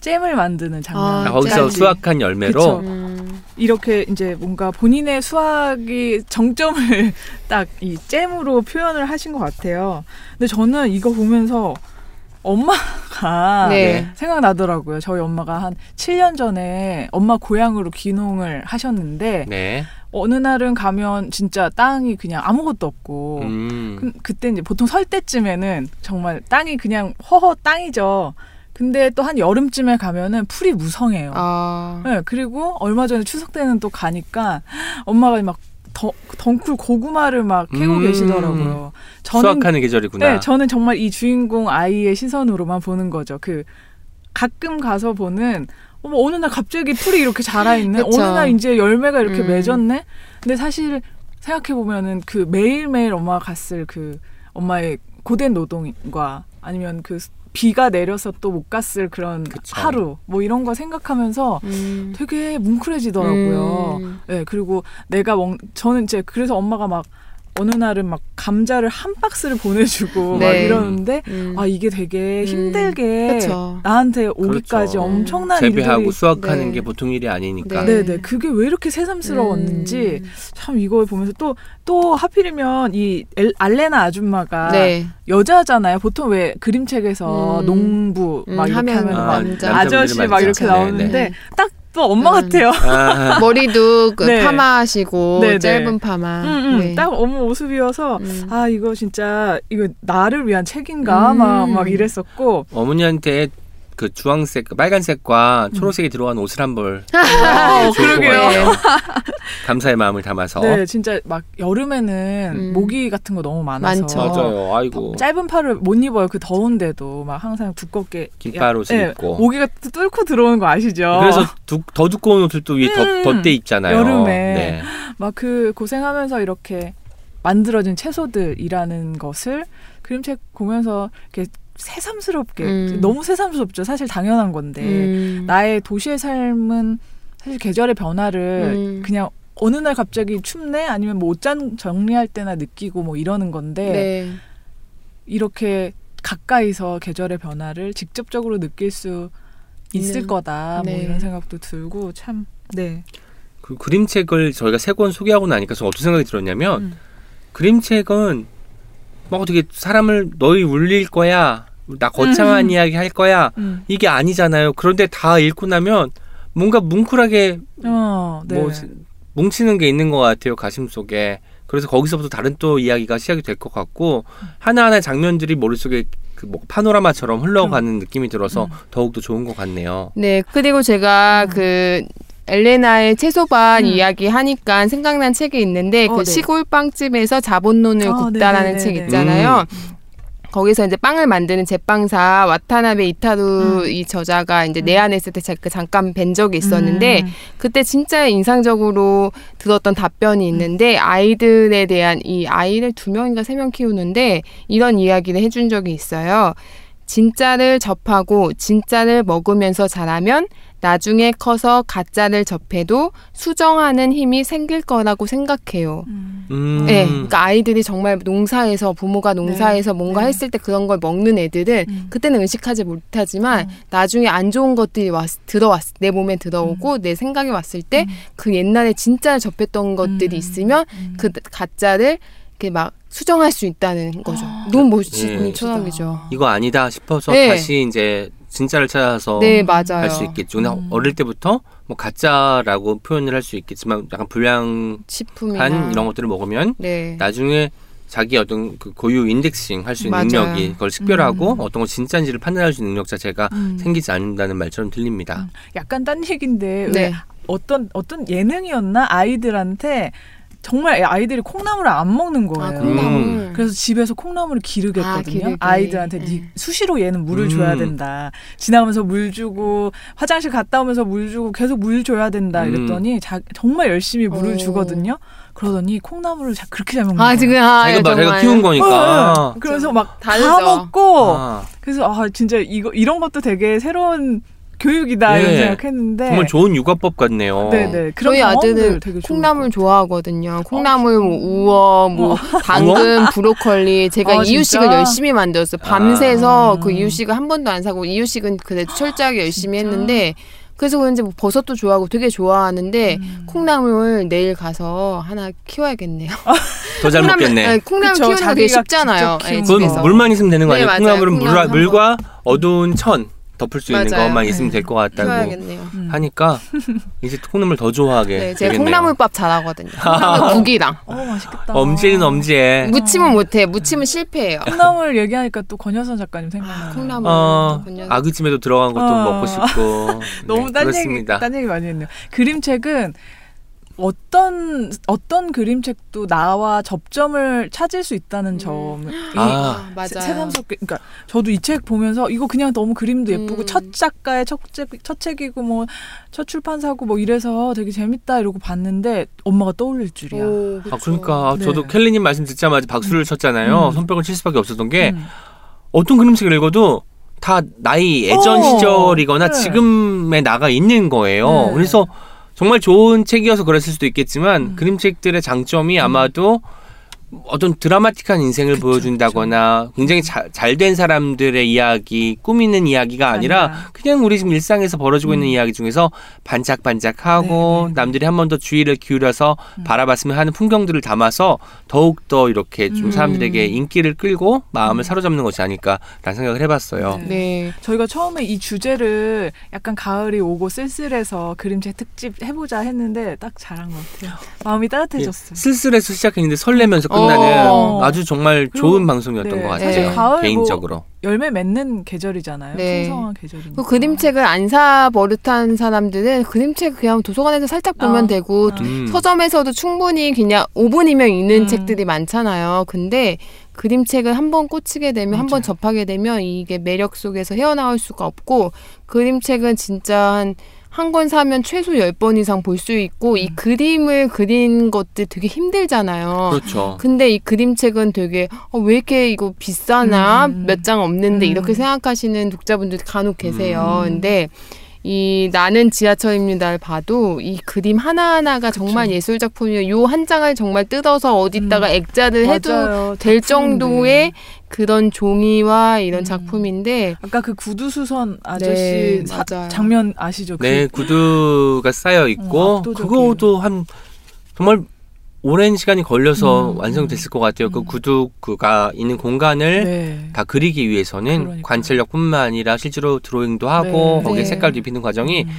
잼을 만드는 장면. 아, 아, 거기서 잼. 수확한 열매로 그쵸. 음. 이렇게 이제 뭔가 본인의 수학이 정점을 딱 이 잼으로 표현을 하신 것 같아요. 근데 저는 이거 보면서 엄마가 네. 생각나더라고요. 저희 엄마가 한 7년 전에 엄마 고향으로 귀농을 하셨는데 네. 어느 날은 가면 진짜 땅이 그냥 아무것도 없고 음. 그, 그때 이제 보통 설 때쯤에는 정말 땅이 그냥 허허 땅이죠. 근데 또 한 여름쯤에 가면은 풀이 무성해요. 아. 네, 그리고 얼마 전에 추석 때는 또 가니까 엄마가 막 더, 덩쿨 고구마를 막 캐고 음. 계시더라고요. 저는 수확하는 계절이구나. 네, 저는 정말 이 주인공 아이의 시선으로만 보는 거죠. 그 가끔 가서 보는 어머 어느 날 갑자기 풀이 이렇게 자라 있네. 어느 날 이제 열매가 이렇게 음. 맺었네. 근데 사실 생각해 보면은 그 매일매일 엄마가 갔을 그 엄마의 고된 노동과 아니면 그 비가 내려서 또 못 갔을 그런 그쵸. 하루 뭐 이런 거 생각하면서 음. 되게 뭉클해지더라고요. 음. 네, 그리고 내가 먹, 저는 이제 그래서 엄마가 막 어느 날은 막 감자를 한 박스를 보내주고 막 네. 이러는데 음. 아 이게 되게 음. 힘들게 그쵸. 나한테 오기까지 그렇죠. 엄청난 재배하고 일들이 수확하는 네. 게 보통 일이 아니니까. 네. 네네 그게 왜 이렇게 새삼스러웠는지 음. 참 이걸 보면서 또또 하필이면 이 엘- 알레나 아줌마가 네. 여자잖아요 보통 왜 그림책에서 음. 농부 막 음, 이렇게 하면 하면 막 남자. 아저씨 막 이렇게 나오는데 많죠. 딱 또 엄마 음. 같아요 아, 머리도 그 네. 파마하시고 네, 네. 짧은 파마. 음, 음, 네. 딱 엄마 모습이어서 음. 아 이거 진짜 이거 나를 위한 책인가 음. 막, 막 이랬었고 어머니한테 그 주황색, 빨간색과 초록색이 들어간 옷을 한벌 어, 그러게요. 네. 감사의 마음을 담아서. 네 진짜 막 여름에는 음. 모기 같은 거 너무 많아서 많죠. 맞아요. 아이고. 짧은 팔을 못 입어요 그 더운데도 막 항상 두껍게 긴팔 옷을 예, 입고. 모기가 또 뚫고 들어오는 거 아시죠? 그래서 두, 더 두꺼운 옷을 또 위에 음. 덧, 덧대 입잖아요. 여름에. 네. 막그 고생하면서 이렇게 만들어진 채소들이라는 것을 그림책 보면서 이렇게 새삼스럽게 음. 너무 새삼스럽죠. 사실 당연한 건데 음. 나의 도시의 삶은 사실 계절의 변화를 음. 그냥 어느 날 갑자기 춥네 아니면 뭐 옷장 정리할 때나 느끼고 뭐 이러는 건데 네. 이렇게 가까이서 계절의 변화를 직접적으로 느낄 수 있을 네. 거다 뭐 네. 이런 생각도 들고 참 네. 그 그림책을 저희가 세 권 소개하고 나니까 저는 어떤 생각이 들었냐면 음. 그림책은 뭐 어떻게 사람을 너희 울릴 거야 나 거창한 음. 이야기 할 거야 음. 이게 아니잖아요. 그런데 다 읽고 나면 뭔가 뭉클하게 어, 네. 뭐 뭉치는 게 있는 것 같아요 가심 속에. 그래서 거기서부터 다른 또 이야기가 시작이 될 것 같고 하나하나 장면들이 머릿속에 그뭐 파노라마처럼 흘러가는 느낌이 들어서 음. 더욱더 좋은 것 같네요. 네. 그리고 제가 음. 그 엘레나의 채소밭 음. 이야기 하니까 생각난 책이 있는데 어, 그 네. 시골 빵집에서 자본론을 아, 굽다라는 네네네네. 책 있잖아요. 음. 거기서 이제 빵을 만드는 제빵사 와타나베 이타루 음. 이 저자가 이제 음. 내한했을 때 제가 그 잠깐 뵌 적이 있었는데 음. 그때 진짜 인상적으로 들었던 답변이 있는데 아이들에 대한 이 아이를 두 명인가 세 명 키우는데 이런 이야기를 해준 적이 있어요. 진짜를 접하고 진짜를 먹으면서 자라면 나중에 커서 가짜를 접해도 수정하는 힘이 생길 거라고 생각해요. 음. 음. 네, 그러니까 아이들이 정말 농사에서 부모가 농사에서 뭔가 네. 했을 때 그런 걸 먹는 애들은 음. 그때는 의식하지 못하지만 음. 나중에 안 좋은 것들이 왔, 들어왔 내 몸에 들어오고 내 생각에 왔을 때 그 옛날에 진짜를 접했던 것들이 음. 있으면 음. 그 가짜를 이렇게 막 수정할 수 있다는 거죠. 아. 너무 멋진 네. 철학이죠. 이거 아니다 싶어서 네. 다시 이제 진짜를 찾아서 네, 맞아요. 할수 있겠죠. 근데 음. 어릴 때부터 뭐 가짜라고 표현을 할 수 있겠지만 약간 불량한 식품이나 이런 것들을 먹으면 네. 나중에 자기 어떤 그 고유 인덱싱 할 수 있는 맞아요. 능력이 그걸 식별하고 음. 어떤 거 진짜인지를 판단할 수 있는 능력 자체가 음. 생기지 않는다는 말처럼 들립니다. 약간 딴 얘기인데 왜 네. 어떤 어떤 예능이었나 아이들한테 정말 아이들이 콩나물을 안 먹는 아, 거예요. 콩나물. 그래서 집에서 콩나물을 기르게 아. 아, 이들한테 네. 수시로 얘는 물을 음. 줘야 된다. 지나가면서 물 주고 화장실 갔다 오면서 물 주고 계속 물 줘야 된다. 음. 이랬더니 자, 정말 열심히 물을 오. 주거든요. 그러더니 콩나물을 자, 그렇게 잘 먹는 아 거예요. 지금 아 자기가 막 자기가. 키운 거니까. 네. 그래서 막 다. 먹고 아, 그래서 아 진짜 이거 이런 것도 되게 새로운 교육이다 이런 네. 생각했는데 정말 좋은 육아법 같네요. 네네 그런 저희 아들은 콩나물 것 좋아하거든요. 콩나물, 뭐 우어, 뭐 당근, 브로콜리. 제가 아, 이유식을 진짜? 열심히 만들었어요. 밤새서 아. 그 이유식을 한 번도 안 사고 이유식은 그래도 철저하게 열심히 했는데 그래서 그런지 뭐 버섯도 좋아하고 되게 좋아하는데 음. 콩나물 내일 가서 하나 키워야겠네요. 더 잘 먹겠네. 네, 콩나물 그쵸, 키우는 거 되게 자기가 쉽잖아요. 네, 그건. 물만 있으면 되는 거 네, 아니에요? 맞아요. 콩나물은 콩나물 물, 물과 어두운 천 덮을 수 있는 맞아요. 것만 있으면 네. 될것 같다고 키워야겠네요. 음. 하니까 이제 콩나물 더 좋아하게 네, 제가 되겠네요. 콩나물밥 잘하거든요. 콩나물 국이랑. 어 맛있겠다 엄지는 엄지에 무침은 못해. 무침은 실패해요. 콩나물 얘기하니까 또 권여선 작가님 생각나요 콩나물. 어, 아구찜에도 들어간 것도 어. 먹고 싶고 너무 네, 딴 얘기 그렇습니다. 딴 얘기 많이 했네요. 그림책은 어떤 어떤 그림책도 나와 접점을 찾을 수 있다는 점이 아. 아, 맞아요. 새삼스럽게 그러니까 저도 이 책 보면서 이거 그냥 너무 그림도 예쁘고 음. 첫 작가의 첫, 책, 첫 책이고 뭐 첫 출판사고 뭐 이래서 되게 재밌다 이러고 봤는데 엄마가 떠올릴 줄이야. 오, 아. 그러니까 네. 저도 켈리님 말씀 듣자마자 박수를 쳤잖아요. 음. 손뼉을 칠 수밖에 없었던 게 음. 어떤 그림책을 읽어도 다 나이 예전 어, 시절이거나 네. 지금에 나가 있는 거예요. 네. 그래서 정말 좋은 책이어서 그랬을 수도 있겠지만 음. 그림책들의 장점이 아마도 어떤 드라마틱한 인생을 그쵸, 보여준다거나 굉장히 잘 된 사람들의 이야기, 꾸미는 이야기가 아니라 아니라. 그냥 우리 지금 일상에서 벌어지고 있는 음. 이야기 중에서 반짝반짝하고 네, 네, 네. 남들이 한 번 더 주의를 기울여서 음. 바라봤으면 하는 풍경들을 담아서 더욱 더 이렇게 좀 음. 사람들에게 인기를 끌고 마음을 음. 사로잡는 것이 아닐까라는 생각을 해봤어요. 네. 네. 저희가 처음에 이 주제를 약간 가을이 오고 쓸쓸해서 그림책 특집 해보자 했는데 딱 잘한 것 같아요. 마음이 따뜻해졌어요. 예, 쓸쓸해서 시작했는데 설레면서 끝 나는 어. 아주 정말 좋은 방송이었던 네, 것 같아요. 사실 가을 개인적으로. 열매 맺는 계절이잖아요. 네. 풍성한 계절이니까. 그 그림책을 안 사 버릇한 사람들은 그림책 그냥 도서관에서 살짝 보면 어. 되고 어. 음. 서점에서도 충분히 그냥 5분이면 읽는 음. 책들이 많잖아요. 근데 그림책을 한번 꽂히게 되면 한번 맞아요. 접하게 되면 이게 매력 속에서 헤어나올 수가 없고 그림책은 진짜 한 한 권 사면 최소 10번 이상 볼 수 있고 이 음. 그림을 그린 것들 되게 힘들잖아요. 그렇죠. 근데 이 그림책은 되게 어, 왜 이렇게 이거 비싸나 음. 몇장 없는데 음. 이렇게 생각하시는 독자분들이 간혹 계세요. 음. 근데 이 나는 지하철입니다를 봐도 이 그림 하나하나가 정말 예술 작품이에요. 요 한 장을 정말 뜯어서 어디다가 음. 액자를 해도 맞아요. 될 작품인데. 정도의 그런 종이와 이런 음. 작품인데 아까 그 구두 수선 아저씨 네, 사-. 장면 아시죠? 그 네, 구두가 쌓여 있고 어. 그거도 한 정말 오랜 시간이 걸려서 음, 완성됐을 것 같아요. 그 음. 구두가 있는 공간을 네. 다 그리기 위해서는. 관찰력뿐만 아니라 실제로 드로잉도 하고 네. 거기에 네. 색깔도 입히는 과정이 음.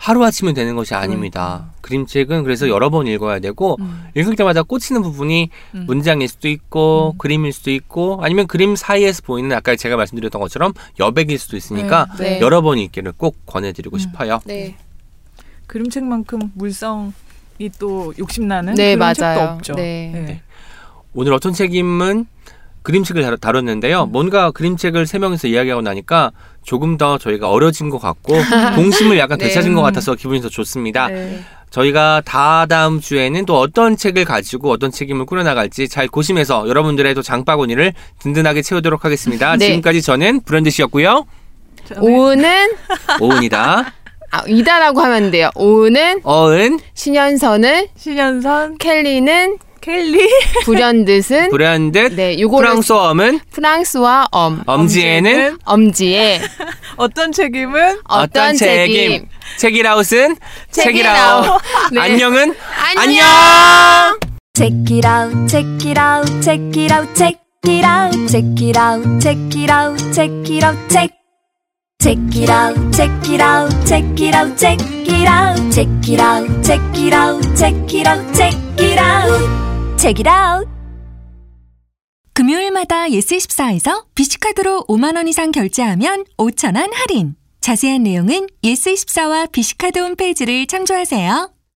하루 아침에 되는 것이 아닙니다. 그림책은 그래서 여러 번 읽어야 되고 음. 읽을 때마다 꽂히는 부분이 음. 문장일 수도 있고 음. 그림일 수도 있고 아니면 그림 사이에서 보이는 아까 제가 말씀드렸던 것처럼 여백일 수도 있으니까 네. 네. 여러 번 읽기를 꼭 권해드리고 음. 싶어요. 네, 그림책만큼 물성이 또 욕심나는 네 그런 책도 맞아요. 없죠. 네. 네. 오늘 어떤 책임은 그림책을 다루- 다뤘는데요. 뭔가 그림책을 세 명이서 이야기하고 나니까 조금 더 저희가 어려진 것 같고 동심을 약간 네. 되찾은 것 같아서 기분이 더 좋습니다. 네. 저희가 다 다음 주에는 또 어떤 책을 가지고 어떤 책임을 꾸려나갈지 잘 고심해서 여러분들의 또 장바구니를 든든하게 채우도록 하겠습니다. 네. 지금까지 저는 브랜드 씨였고요. 저는 오은은 오은이다. 아, 이다라고 하면 안 돼요. 오은은 어은, 신현선은 신현선 켈리는 켈리 네. 불현듯은 브랜드, 네, 요거를 프랑스어음은 프랑스와 엄 엄지에는 엄지의 어떤 책임은 어떤 책임 책이라웃은 책이라웃. 네. 안녕은 안녕. 안녕. Check it out, check it out, check it out, check it out, check it out, check it out, check it out, check. Check it out, check it out, check it out, check it out, check it out, check it out, check it out, check it out, check it out. 금요일마다 예스24에서 비시카드로 5만원 이상 결제하면 5천원 할인. 자세한 내용은 예스24와 비시카드 홈페이지를 참조하세요.